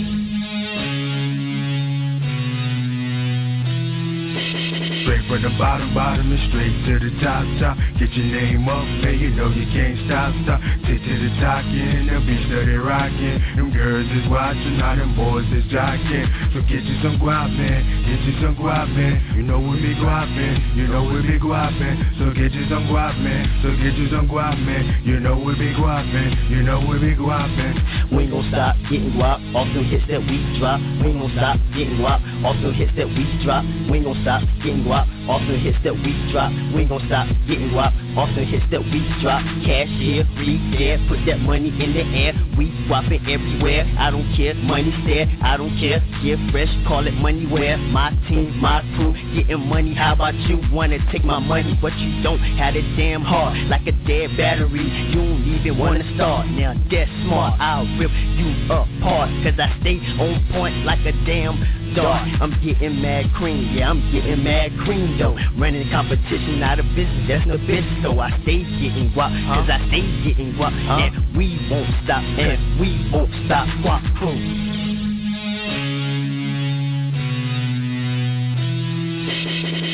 Straight from the bottom, bottom and straight to the top, top. Get your name up, man, you know you can't stop, stop. Take to the talking, the beat steady rocking. Them girls is watching, now them boys is jocking. So get you some guap, man, get you some guap, man. You know we be guapin', you know we be guapin'. So get you some guap, man, so get you some guap, man. You know we be guapin', you know we be guapin'. We ain't gon' stop getting guap off them hits that we drop. We ain't gon' stop getting guap off them hits that we drop. We ain't gon' stop getting guap off the hits that we drop. We gon' stop getting guap off the hits that we drop. Cash here, free there, put that money in the air. We swapping everywhere. I don't care, money stare. I don't care, get fresh, call it money where. My team, my crew, getting money. How about you? Wanna take my money, but you don't have it damn hard, like a dead battery. You don't even wanna start. Now that's smart. I'll rip you apart, cause I stay on point like a damn I'm getting mad cream, yeah, I'm getting mad cream though. Running competition out of business, that's no business. So I stay getting guap, cause I stay getting guap. And we won't stop, and we won't stop Gwop Krew.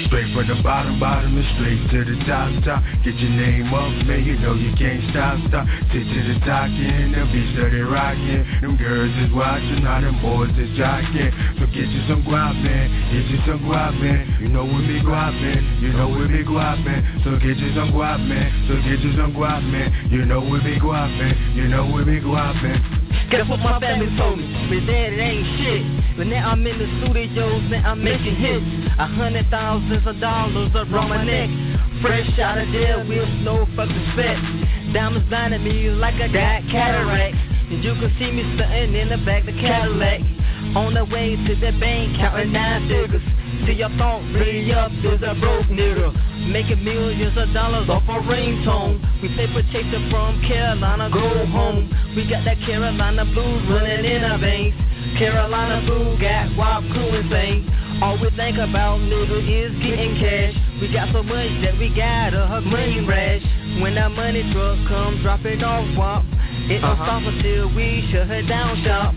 Straight from the bottom, bottom and straight to the top, top. Get your name up, man, you know you can't stop, stop. Take to the talking, the beat steady rocking. Them girls is watching, now them boys is jocking. So get you some guap, man, get you some guap, man. You know we be guapin', you know we be guapin'. So get you some guap, man, so get you some guap, man. You know we be guapin', you know we be guapin'. That's what my family told me. But that ain't shit. But now I'm in the studios, now I'm making hits. A hundred thousands of dollars around my neck. Fresh out of there with no fucking sweat. Diamonds blinding me like I got cataracts. And you can see me sitting in the back of the Cadillac. On the way to the bank, counting nine figures. See your phone really up is a broke nigga. Making millions of dollars off a ringtone. We paper chaser from Carolina, go home. We got that Carolina blues running in our veins. Carolina blue got wild crew insane. All we think about, nigga, is getting cash. We got so much that we gotta a money rash. When that money truck come dropping off wop, it don't uh-huh. stop until we shut her down shop.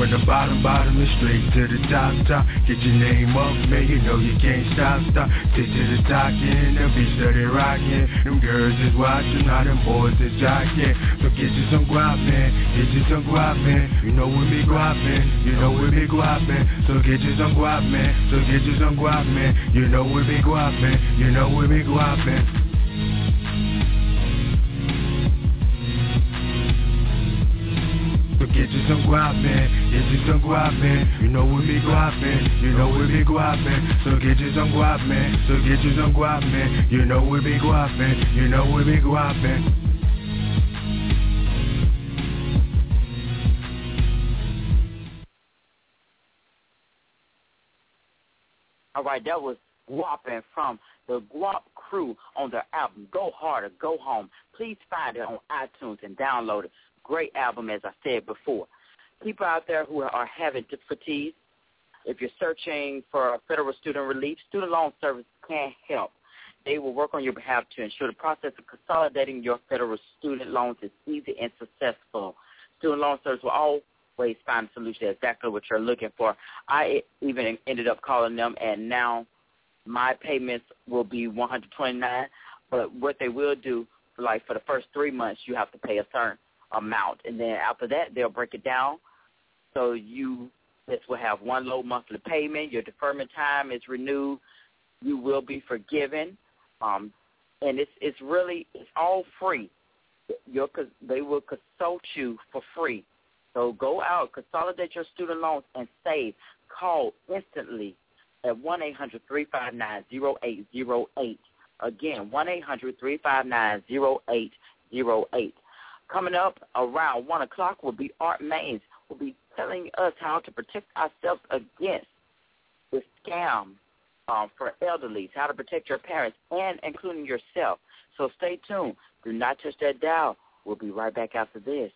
From the bottom, bottom and straight to the top, top. Get your name up, man, you know you can't stop, stop. Take to the talking, the beat steady rocking. Them girls is watching, now them boys is jocking. So get you some guap, man, get you some guap, man. You know we be guapin', you know we be guapin'. So get you some guap, man, so get you some guap, man. You know we be guapin', you know we be guapin'. Get you some guapin. Get you some guapin. You know we be guapin'. You know we be guapin'. So get you some guapin. So get you some guapin. You know we be guapin'. You know we be guapin'. All right, that was Guapin' from the Gwop Krew on their album Go Harder, Go Home. Please find it on iTunes and download it. Great album, as I said before. People out there who are having difficulties, if you're searching for federal student relief, student loan service can help. they will work on your behalf to ensure the process of consolidating your federal student loans is easy and successful. Student loan service will always find a solution exactly what you're looking for. I even ended up calling them, and now my payments will be 129 but what they will do, like for the first three months, you have to pay a certain amount, and then after that, they'll break it down. So you this will have one low monthly payment. Your deferment time is renewed. You will be forgiven, um, and it's it's really it's all free. Your they will consult you for free. So go out, consolidate your student loans, and save. Call instantly at one eight hundred three five nine zero eight zero eight. Again, one eight hundred three five nine zero eight zero eight. Coming up around 1 o'clock will be Art Maines. will be telling us how to protect ourselves against the scam um, for elderly, how to protect your parents, and including yourself. So stay tuned. Do not touch that dial. We'll be right back after this.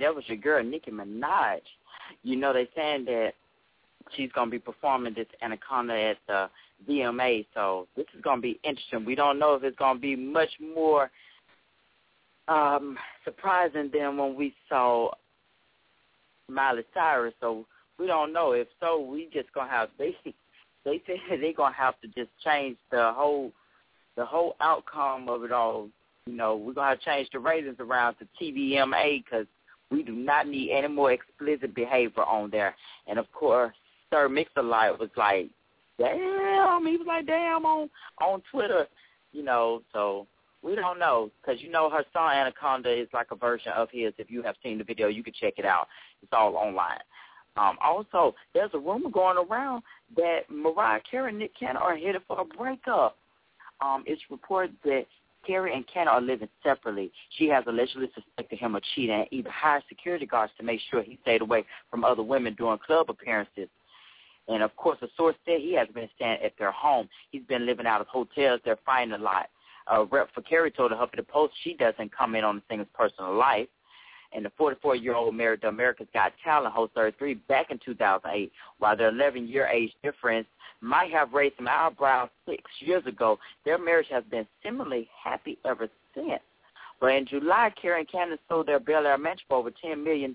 That was your girl Nicki Minaj. You know they saying that she's gonna be performing this Anaconda at the VMA, so this is gonna be interesting. We don't know if it's gonna be much more um surprising than when we saw Miley Cyrus. So we don't know. If so, we just gonna have they they say they're gonna have to just change the whole the whole outcome of it all, you know, we're gonna have to change the ratings around to TVMA because we do not need any more explicit behavior on there. And of course, Sir Mix-a-Lot was like, damn, he was like, damn on on Twitter, you know. So we don't know because you know her song Anaconda is like a version of his. If you have seen the video, you can check it out. It's all online. Um, also, there's a rumor going around that Mariah Carey and Nick Cannon are headed for a breakup. Um, it's reported that Carey and Ken are living separately. She has allegedly suspected him of cheating and even hired security guards to make sure he stayed away from other women during club appearances. And of course, a source said he has been staying at their home. He's been living out of hotels. They're fighting a lot. A rep for Carey told the Huffington Post she doesn't comment on the singer's personal life. And the 44-year-old married to America's Got Talent host 33 back in 2008, while their 11-year age difference might have raised some eyebrows six years ago. Their marriage has been similarly happy ever since. But in July, Karen Cannon sold their Bel Air mansion for over $10 million.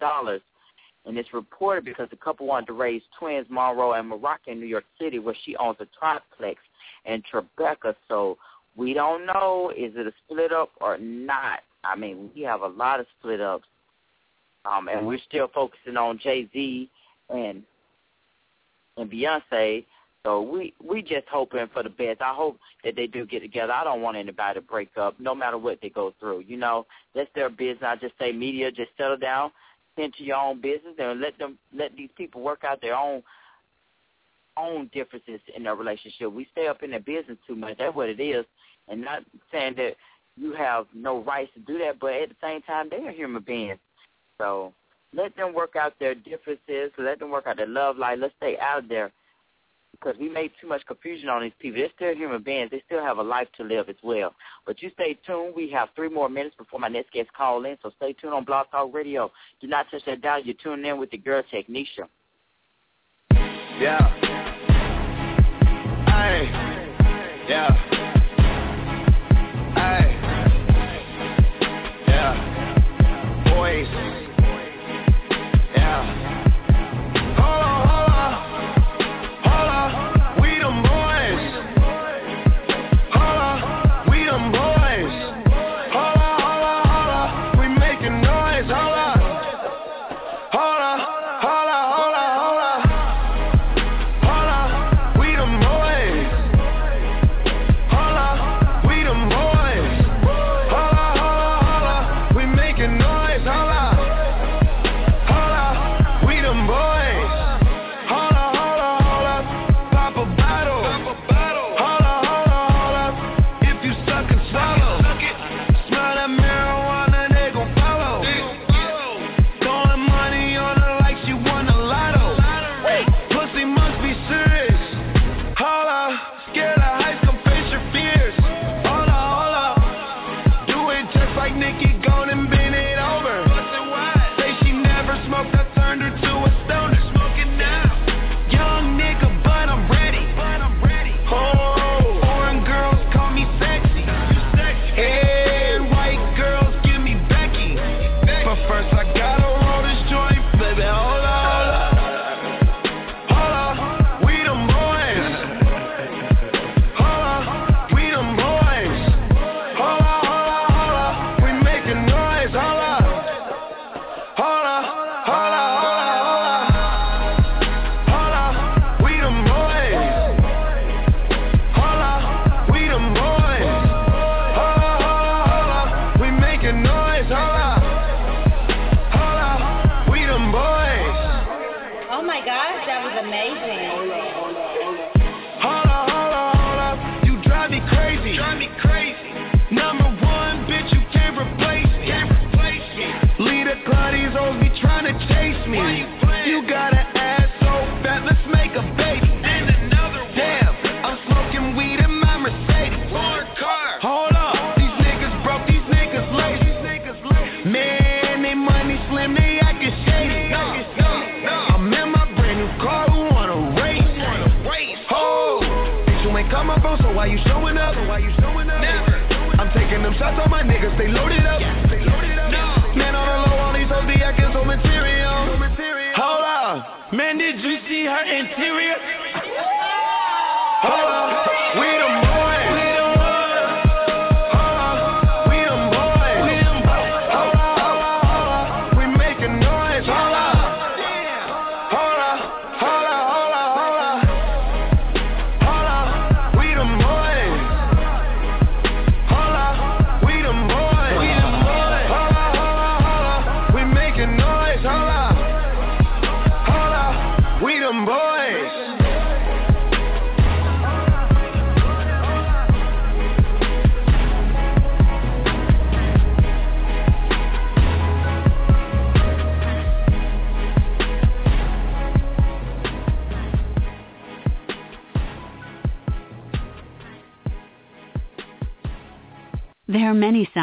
And it's reported because the couple wanted to raise twins, Monroe and Morocco in New York City, where she owns a triplex in Tribeca. So we don't know, is it a split up or not? I mean, we have a lot of split ups. Um, and we're still focusing on Jay-Z and and Beyonce. So we we just hoping for the best. I hope that they do get together. I don't want anybody to break up, no matter what they go through. You know, that's their business. I just say media, just settle down, tend to your own business, and let them let these people work out their own own differences in their relationship. We stay up in their business too much. That's what it is, and not saying that you have no rights to do that, but at the same time, they are human beings. So let them work out their differences. Let them work out their love life. Let's stay out of there because we made too much confusion on these people. They're still human beings. They still have a life to live as well. But you stay tuned. We have three more minutes before my next guest call in, so stay tuned on Blog Talk Radio. Do not touch that dial. You're tuning in with the girl Technisha. Yeah. Hey. Yeah. They loaded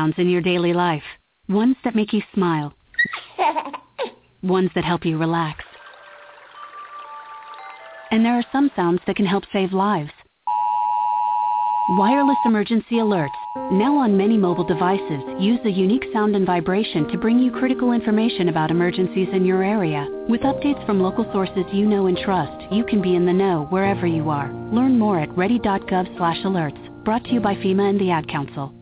sounds in your daily life. Ones that make you smile. Ones that help you relax. And there are some sounds that can help save lives. Wireless emergency alerts, now on many mobile devices, use a unique sound and vibration to bring you critical information about emergencies in your area. With updates from local sources you know and trust, you can be in the know wherever you are. Learn more at ready.gov/alerts. Brought to you by FEMA and the Ad Council.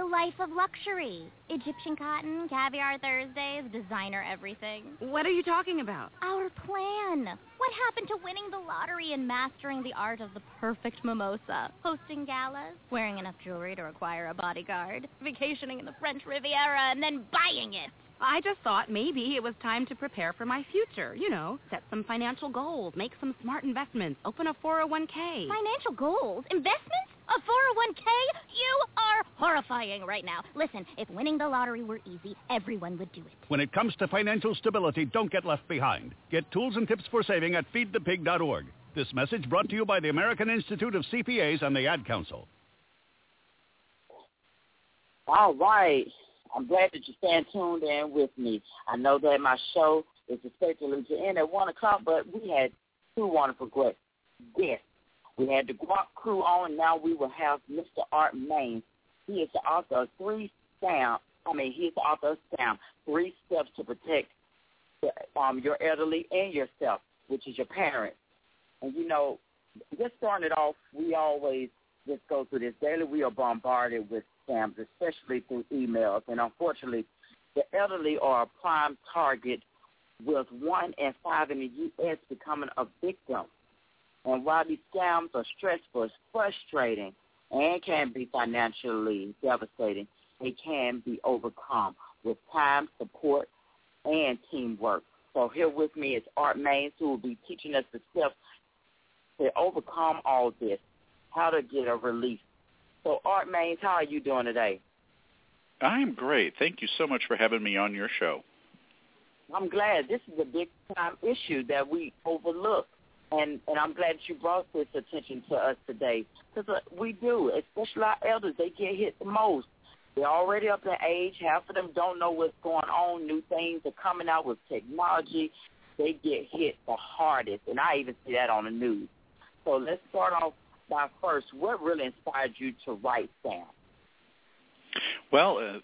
The life of luxury. Egyptian cotton, caviar Thursdays, designer everything. What are you talking about? Our plan. What happened to winning the lottery and mastering the art of the perfect mimosa? Hosting galas, wearing enough jewelry to require a bodyguard, vacationing in the French Riviera, and then buying it. I just thought maybe it was time to prepare for my future. You know, set some financial goals, make some smart investments, open a 401k. Financial goals? Investments? A 401k? You are horrifying right now. Listen, if winning the lottery were easy, everyone would do it. When it comes to financial stability, don't get left behind. Get tools and tips for saving at feedthepig.org. This message brought to you by the American Institute of CPAs and the Ad Council. All right. I'm glad that you're staying tuned in with me. I know that my show is expected to end at 1 o'clock, but we had two wonderful guests. We had the Gwop Krew on, now we will have Mr. Art Maines. He is the author of three sound. I mean, he's the author of sound, three steps to protect um, your elderly and yourself, which is your parents. And you know, just starting it off, we always just go through this daily. We are bombarded with scams, especially through emails. And unfortunately, the elderly are a prime target with one in five in the U.S. becoming a victim. And while these scams are stressful, frustrating, and can be financially devastating, they can be overcome with time, support, and teamwork. So here with me is Art Maines, who will be teaching us the steps to overcome all this, how to get a relief. So Art Maines, how are you doing today? I'm great. Thank you so much for having me on your show. I'm glad. This is a big time issue that we overlook. And and I'm glad you brought this attention to us today because uh, we do, especially our elders. They get hit the most. They're already up in age. Half of them don't know what's going on. New things are coming out with technology. They get hit the hardest, and I even see that on the news. So let's start off by first. What really inspired you to write Sam? Well, uh,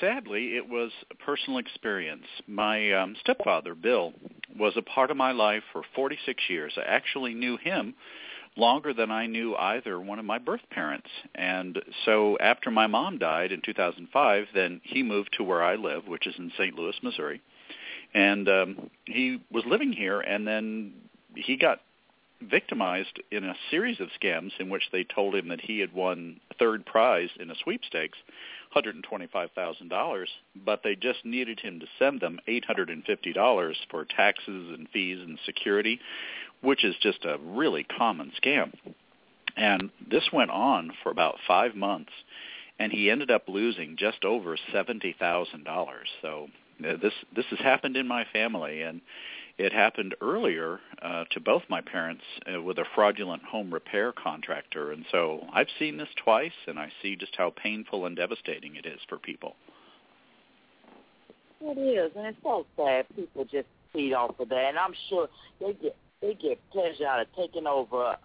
sadly, it was a personal experience. My um, stepfather, Bill, was a part of my life for 46 years. I actually knew him longer than I knew either one of my birth parents. And so after my mom died in 2005, then he moved to where I live, which is in St. Louis, Missouri. And um, he was living here, and then he got victimized in a series of scams in which they told him that he had won third prize in a sweepstakes, $125,000, but they just needed him to send them $850 for taxes and fees and security, which is just a really common scam. And this went on for about five months, and he ended up losing just over $70,000. So uh, this this has happened in my family, and it happened earlier uh, to both my parents uh, with a fraudulent home repair contractor, and so I've seen this twice, and I see just how painful and devastating it is for people. It is, and it's so sad. People just feed off of that, and I'm sure they get they get pleasure out of taking over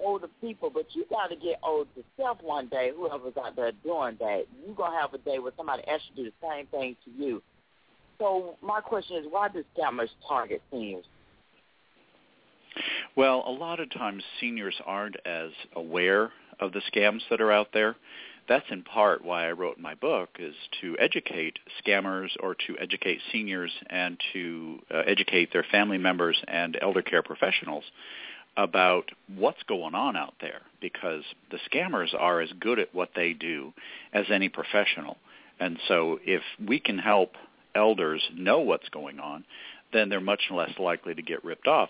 older people. But you got to get old yourself one day. Whoever's out there doing that, you're gonna have a day where somebody you to do the same thing to you. So my question is, why do scammers target seniors? Well, a lot of times seniors aren't as aware of the scams that are out there. That's in part why I wrote my book is to educate scammers or to educate seniors and to uh, educate their family members and elder care professionals about what's going on out there because the scammers are as good at what they do as any professional. And so if we can help elders know what's going on, then they're much less likely to get ripped off.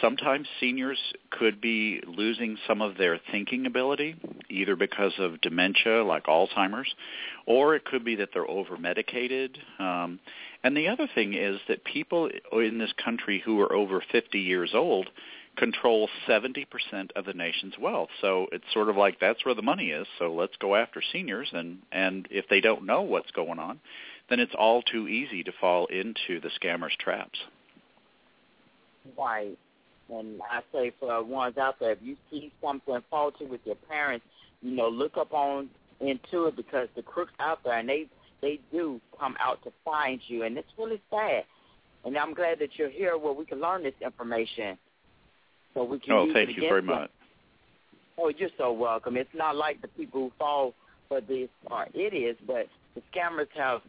Sometimes seniors could be losing some of their thinking ability, either because of dementia like Alzheimer's, or it could be that they're over-medicated. Um, and the other thing is that people in this country who are over 50 years old control 70% of the nation's wealth. So it's sort of like that's where the money is. So let's go after seniors and and if they don't know what's going on, then it's all too easy to fall into the scammers' traps. Right. And I say for ones out there, if you see something faulty with your parents, you know, look up on into it because the crooks out there and they they do come out to find you and it's really sad. And I'm glad that you're here where we can learn this information. So we can Oh, thank you very them. much. Oh, you're so welcome. It's not like the people who fall for this are idiots, but the scammers have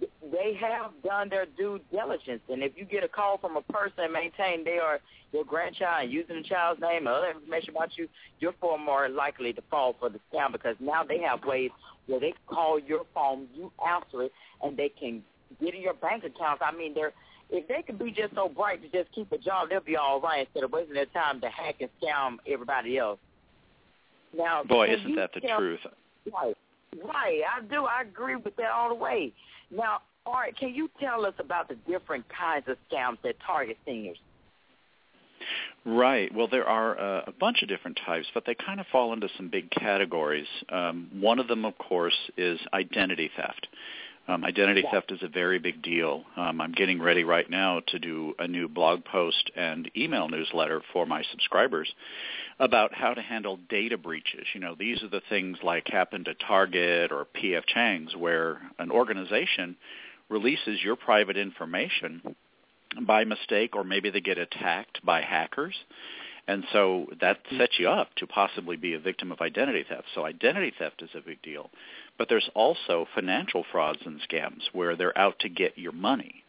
they have done their due diligence. And if you get a call from a person and maintain they are your grandchild using the child's name or other information about you, you're far more likely to fall for the scam because now they have ways where they call your phone, you answer it, and they can get in your bank accounts. I mean, they're if they could be just so bright to just keep a job, they'll be all right instead of wasting their time to hack and scam everybody else. Now, Boy, isn't that the truth? Right, right. I do. I agree with that all the way. Now, right, can you tell us about the different kinds of scams that target seniors? Right. Well, there are uh, a bunch of different types, but they kind of fall into some big categories. Um, one of them, of course, is identity theft. Um, identity theft is a very big deal. Um, I'm getting ready right now to do a new blog post and email newsletter for my subscribers about how to handle data breaches. You know, these are the things like happened to Target or PF Chang's where an organization releases your private information by mistake or maybe they get attacked by hackers. And so that sets you up to possibly be a victim of identity theft. So identity theft is a big deal. But there's also financial frauds and scams where they're out to get your money.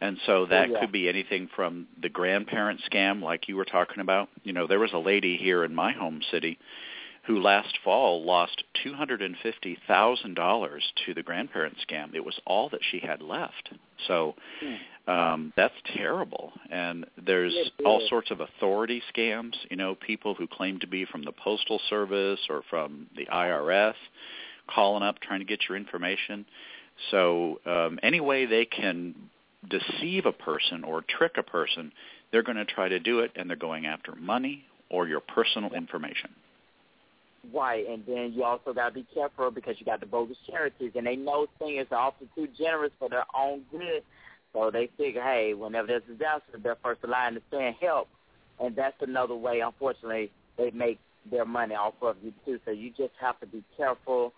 And so that Oh, yeah. could be anything from the grandparent scam like you were talking about. You know, there was a lady here in my home city who last fall lost $250,000 to the grandparent scam. It was all that she had left. So um that's terrible and there's all sorts of authority scams you know people who claim to be from the postal service or from the IRS calling up trying to get your information so um any way they can deceive a person or trick a person they're going to try to do it and they're going after money or your personal information Right, and then you also got to be careful because you got the bogus charities, and they know seniors are often too generous for their own good. So they figure, hey, whenever there's a disaster, they're first in line to send help, and that's another way. Unfortunately, they make their money off of you too. So you just have to be careful.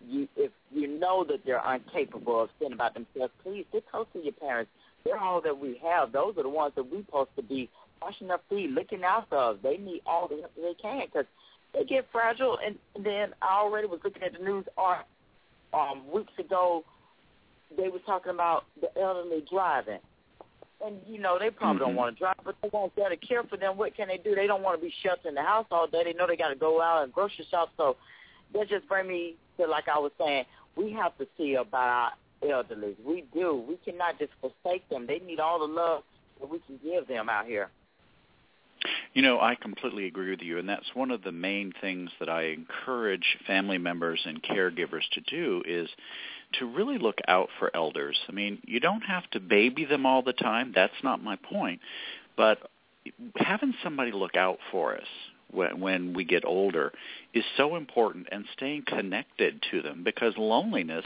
If you if you know that they're incapable of seeing about themselves, please get close to your parents. They're all that we have. Those are the ones that we're supposed to be washing their feet, looking out of. They need all the help they can because they get fragile. And then I already was looking at the news art um, weeks ago. They were talking about the elderly driving. And, you know, they probably don't Mhm. want to drive, but they want there to care for them. What can they do? They don't want to be shut in the house all day. They know they got to go out and grocery shop. So that just bring me to, like I was saying, we have to see about our elderly. We do. We cannot just forsake them. They need all the love that we can give them out here. You know, I completely agree with you, and that's one of the main things that I encourage family members and caregivers to do is to really look out for elders. I mean, you don't have to baby them all the time. That's not my point. But having somebody look out for us when, when we get older is so important and staying connected to them because loneliness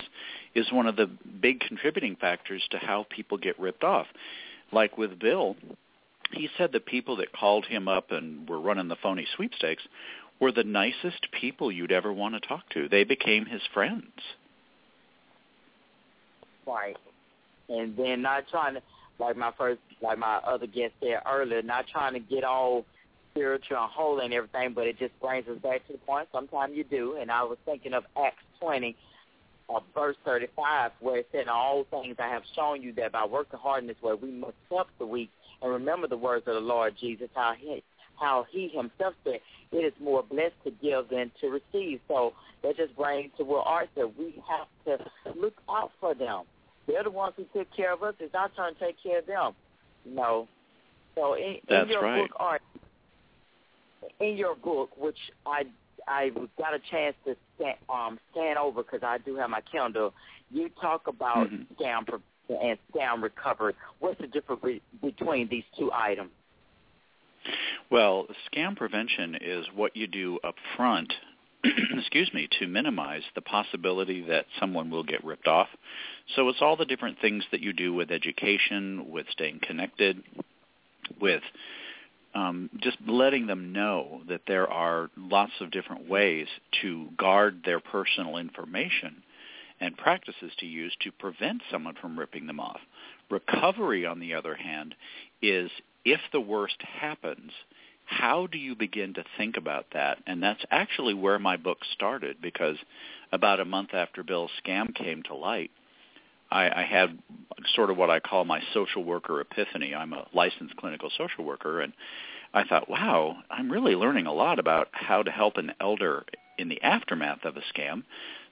is one of the big contributing factors to how people get ripped off. Like with Bill, he said the people that called him up and were running the phony sweepstakes were the nicest people you'd ever want to talk to. They became his friends. Right. And then not trying to, like my first, like my other guest said earlier, not trying to get all spiritual and holy and everything, but it just brings us back to the point. Sometimes you do. And I was thinking of Acts 20, uh, verse 35, where it said, in all things I have shown you that by working hard in this way, we must help the weak and remember the words of the Lord Jesus, how he, how he himself said, it is more blessed to give than to receive. So that just brings to what Art said. We have to look out for them. They're the ones who took care of us. It's our turn to take care of them. You know, so in, That's in your right. book, art, in your book, which I I got a chance to scan, um, scan over because I do have my Kindle. You talk about Mhm. scam prevention and scam recovery. What's the difference be- between these two items? Well, scam prevention is what you do up front, excuse me, to minimize the possibility that someone will get ripped off. So it's all the different things that you do with education, with staying connected, with um, just letting them know that there are lots of different ways to guard their personal information and practices to use to prevent someone from ripping them off. Recovery, on the other hand, is if the worst happens, how do you begin to think about that? And that's actually where my book started because about a month after Bill's scam came to light, I, I had sort of what I call my social worker epiphany. I'm a licensed clinical social worker, and I thought, wow, I'm really learning a lot about how to help an elder in the aftermath of a scam.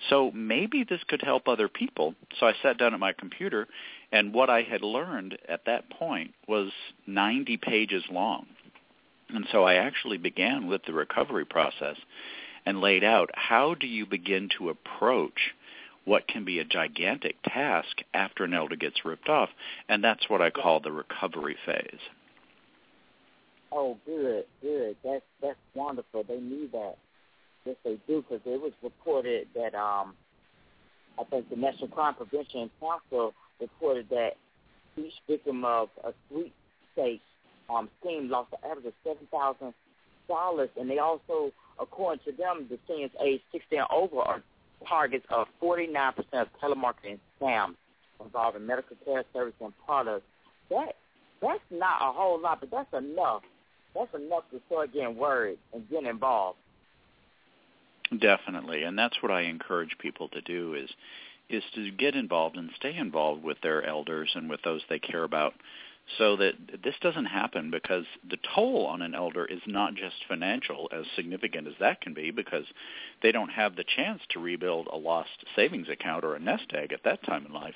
So maybe this could help other people. So I sat down at my computer, and what I had learned at that point was 90 pages long. And so I actually began with the recovery process and laid out how do you begin to approach what can be a gigantic task after an elder gets ripped off, and that's what I call the recovery phase. Oh, good, good. That's that's wonderful. They need that. Yes, they do, because it was reported that um, I think the National Crime Prevention Council reported that each victim of a sweepstakes um, scheme lost an average of seven thousand dollars, and they also, according to them, the seniors age sixty and over are targets of forty nine percent of telemarketing scams involving medical care services and products. That that's not a whole lot, but that's enough. That's enough to start getting worried and getting involved. Definitely, and that's what I encourage people to do is is to get involved and stay involved with their elders and with those they care about so that this doesn't happen because the toll on an elder is not just financial as significant as that can be because they don't have the chance to rebuild a lost savings account or a nest egg at that time in life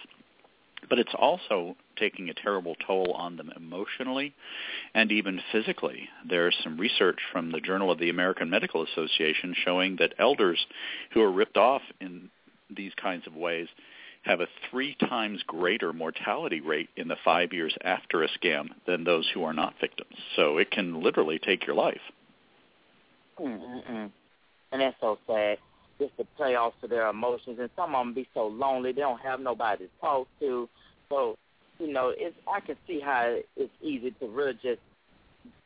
but it's also taking a terrible toll on them emotionally and even physically. There's some research from the Journal of the American Medical Association showing that elders who are ripped off in these kinds of ways have a three times greater mortality rate in the five years after a scam than those who are not victims. So it can literally take your life. Mm-mm-mm. And that's so sad. Just to play off to their emotions, and some of them be so lonely. They don't have nobody to talk to. So, you know, it's I can see how it's easy to really just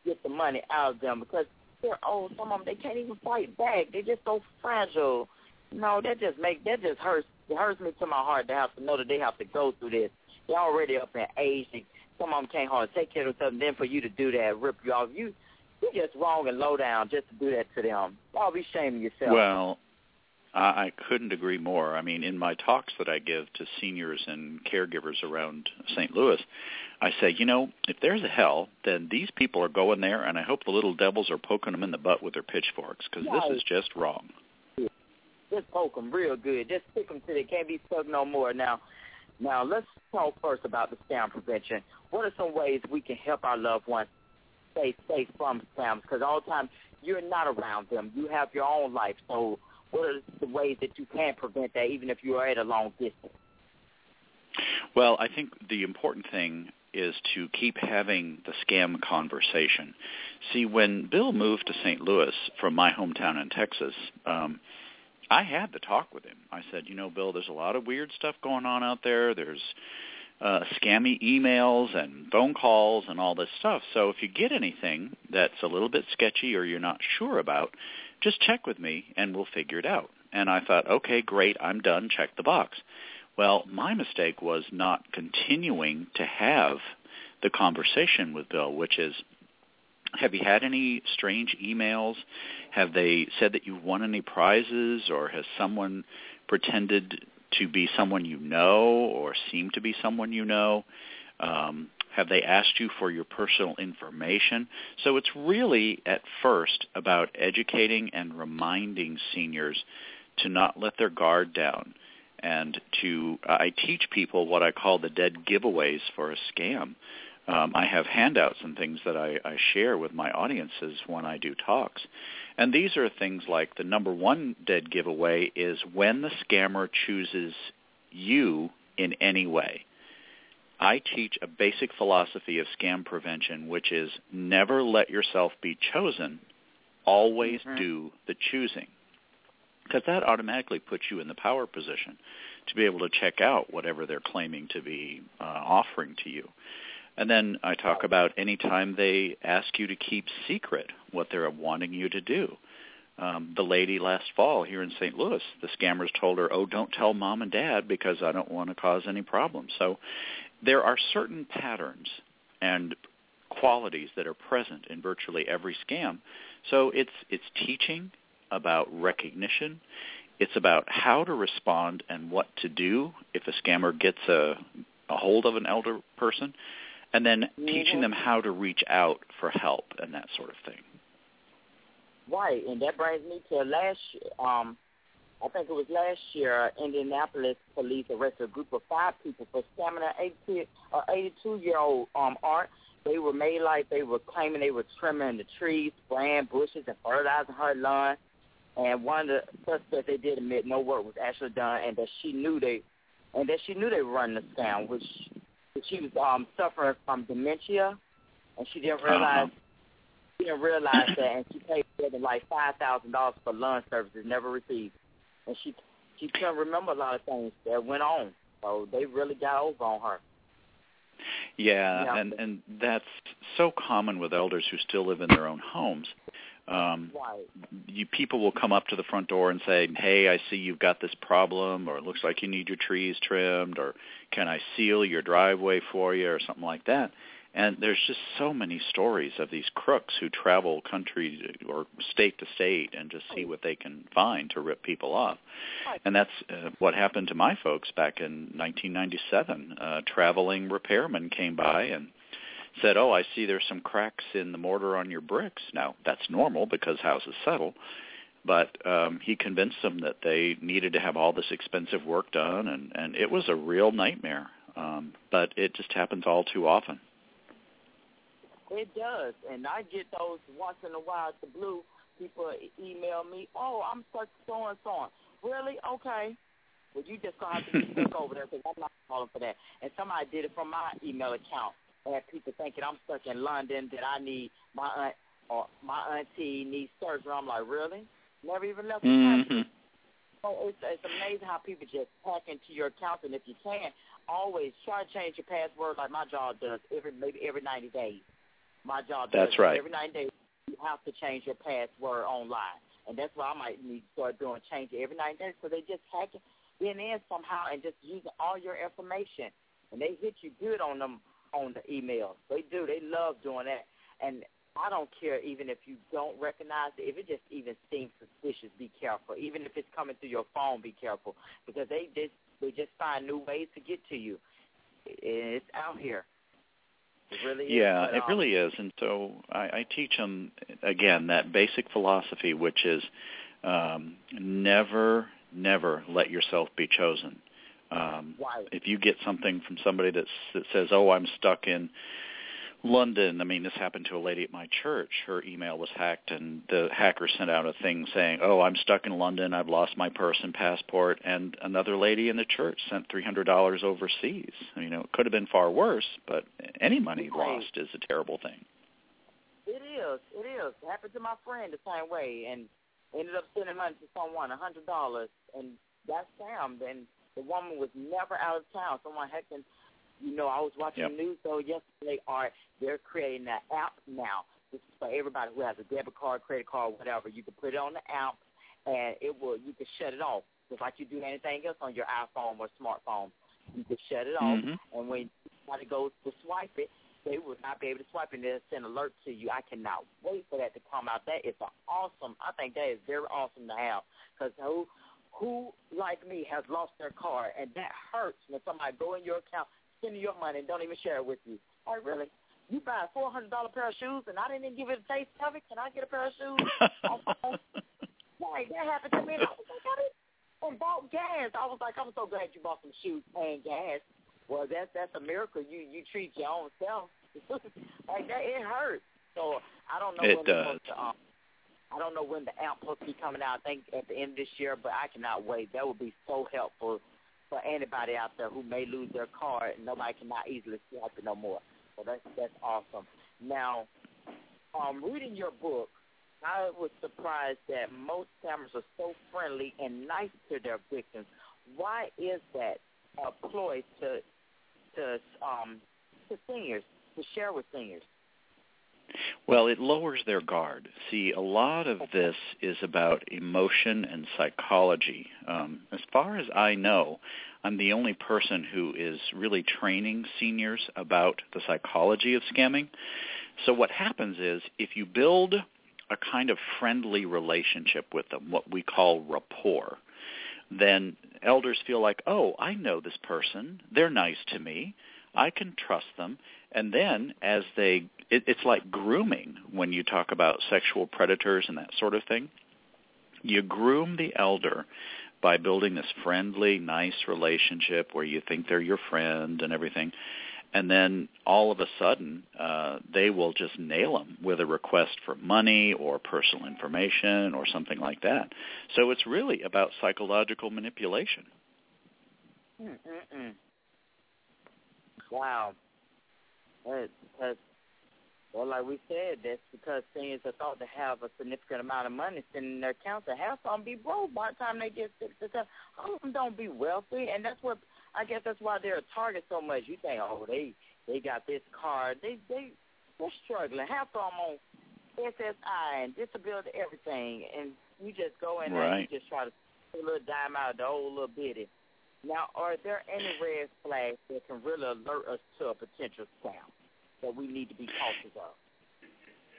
get the money out of them because they're old. Some of them they can't even fight back. They're just so fragile. No, that just make that just hurts. It hurts me to my heart to have to know that they have to go through this. They're already up in age. They, some of them can't hardly take care of themselves. And then for you to do that, rip you off, you you just wrong and low down just to do that to them. Y'all be shaming yourself. Well, I I couldn't agree more. I mean, in my talks that I give to seniors and caregivers around St. Louis, I say, you know, if there's a hell, then these people are going there, and I hope the little devils are poking them in the butt with their pitchforks because Right. this is just wrong. Just poke them real good. Just stick them till they can't be stuck no more. Now, now let's talk first about the scam prevention. What are some ways we can help our loved ones stay safe from scams? Because all the time you're not around them. You have your own life. So, what are the ways that you can prevent that, even if you are at a long distance? Well, I think the important thing is to keep having the scam conversation. See, when Bill moved to St. Louis from my hometown in Texas, um, I had to talk with him. I said, you know, Bill, there's a lot of weird stuff going on out there. There's uh, scammy emails and phone calls and all this stuff. So if you get anything that's a little bit sketchy or you're not sure about, just check with me and we'll figure it out. And I thought, okay, great, I'm done. Check the box. Well, my mistake was not continuing to have the conversation with Bill, which is, have you had any strange emails? Have they said that you've won any prizes, or has someone pretended to be someone you know or seem to be someone you know? Um, have they asked you for your personal information? So it's really at first about educating and reminding seniors to not let their guard down and to I teach people what I call the dead giveaways for a scam. Um, I have handouts and things that I, I share with my audiences when I do talks. And these are things like the number one dead giveaway is when the scammer chooses you in any way. I teach a basic philosophy of scam prevention, which is never let yourself be chosen. Always Mm-hmm. do the choosing. Because that automatically puts you in the power position to be able to check out whatever they're claiming to be uh, offering to you. And then I talk about any time they ask you to keep secret what they're wanting you to do. Um, the lady last fall here in St. Louis, the scammers told her, "Oh, don't tell mom and dad because I don't want to cause any problems." So there are certain patterns and qualities that are present in virtually every scam. So it's it's teaching about recognition. It's about how to respond and what to do if a scammer gets a, a hold of an elder person, and then teaching them how to reach out for help and that sort of thing. Right, and that brings me to last year. Um, I think it was last year, Indianapolis police arrested a group of five people for scamming an 80, uh, 82-year-old um, Art. They were made like they were claiming they were trimming the trees, spraying bushes, and fertilizing her lawn. And one of the suspects they did admit no work was actually done, and that she knew they, and that she knew they were running the scam, which she was um, suffering from dementia, and she didn't realize she didn't realize that, and she paid more than like five thousand dollars for lawn services never received, and she she couldn't remember a lot of things that went on. So they really got over on her. Yeah, Yeah. and and that's so common with elders who still live in their own homes. Um, Right. you people will come up to the front door and say, "Hey, I see you've got this problem, or it looks like you need your trees trimmed, or can I seal your driveway for you, or something like that." And there's just so many stories of these crooks who travel country or state to state and just see what they can find to rip people off. And that's uh, what happened to my folks back in 1997. A traveling repairman came by and said, "Oh, I see there's some cracks in the mortar on your bricks." Now, that's normal because houses settle, but um he convinced them that they needed to have all this expensive work done and and it was a real nightmare. Um but it just happens all too often. It does, and I get those once in a while the blue. People email me, "Oh, I'm stuck so and so. Really? Okay. Well, you just gonna have to be stuck over there because I'm not calling for that. And somebody did it from my email account. Had people thinking I'm stuck in London that I need my aunt or my auntie needs surgery. I'm like, really? Never even left the country. Mhm. So it's, it's amazing how people just hack into your account, and if you can, always try to change your password like my job does every maybe every 90 days. My job does That's it. right. Every 90 days, you have to change your password online, and that's what I might need to start doing, change every 90 days, so they just hack it in in somehow and just using all your information, and they hit you good on them on the emails. They do. They love doing that, and I don't care even if you don't recognize it. If it just even seems suspicious, be careful. Even if it's coming through your phone, be careful because they just they just find new ways to get to you. It's out here. It really is. Yeah, but, it um, really is. And so I, I teach them again that basic philosophy, which is um, never, never let yourself be chosen. Um, Right. If you get something from somebody that's, that says, "Oh, I'm stuck in London," I mean, this happened to a lady at my church. Her email was hacked, and the hacker sent out a thing saying, "Oh, I'm stuck in London. I've lost my purse and passport." And another lady in the church sent three hundred dollars overseas. You know, it could have been far worse, but any money Right. lost is a terrible thing. It is. It is. It happened to my friend the same way, and ended up sending money to someone, a hundred dollars, and got scammed. And the woman was never out of town. Someone hacked in. You know, I was watching Yep. the news though yesterday. Art, they're creating an app now. This is for everybody who has a debit card, credit card, whatever. You can put it on the app, and it will. You can shut it off just like you do anything else on your iPhone or smartphone. You can shut it off, Mhm. and when somebody goes to swipe it, they will not be able to swipe it. and They'll send alert to you. I cannot wait for that to come out. That is an awesome. I think that is very awesome to have because who, who like me has lost their car, and that hurts when somebody go in your account, send you your money, and don't even share it with you. Like really, you buy a four hundred dollar pair of shoes, and I didn't even give it a taste of it. Can I get a pair of shoes? Like that happened to me. And I was like, I didn't. And bought gas. I was like, I'm so glad you bought some shoes and gas. Well, that's that's a miracle. You you treat your own self like that. It hurts. So I don't know It does. to, um, I don't know when the app to be coming out. I think at the end of this year, but I cannot wait. That would be so helpful for anybody out there who may lose their card and nobody cannot easily swipe it no more. So that's that's awesome. Now, um, reading your book, I was surprised that most scammers are so friendly and nice to their victims. Why is that a ploy to to um to seniors to share with seniors? Well, it lowers their guard. See, a lot of this is about emotion and psychology. Um, as far as I know, I'm the only person who is really training seniors about the psychology of scamming. So what happens is if you build a kind of friendly relationship with them, what we call rapport, then elders feel like, oh, I know this person. They're nice to me. I can trust them. And then as they, it, it's like grooming when you talk about sexual predators and that sort of thing. You groom the elder by building this friendly, nice relationship where you think they're your friend and everything. And then all of a sudden, uh, they will just nail them with a request for money or personal information or something like that. So it's really about psychological manipulation. Mm-mm-mm. Wow. That, that's, well, like we said, that's because seniors are thought to have a significant amount of money sitting in their accounts. And half of them be broke by the time they get sick. Because all of them don't be wealthy, and that's what I guess that's why they're a target so much. You think, oh, they they got this card, they they they're struggling. Half of them on SSI and disability, everything, and you just go in there and you just try to a little dime out of the old little bitty. Now, are there any red flags that can really alert us to a potential scam that we need to be cautious of?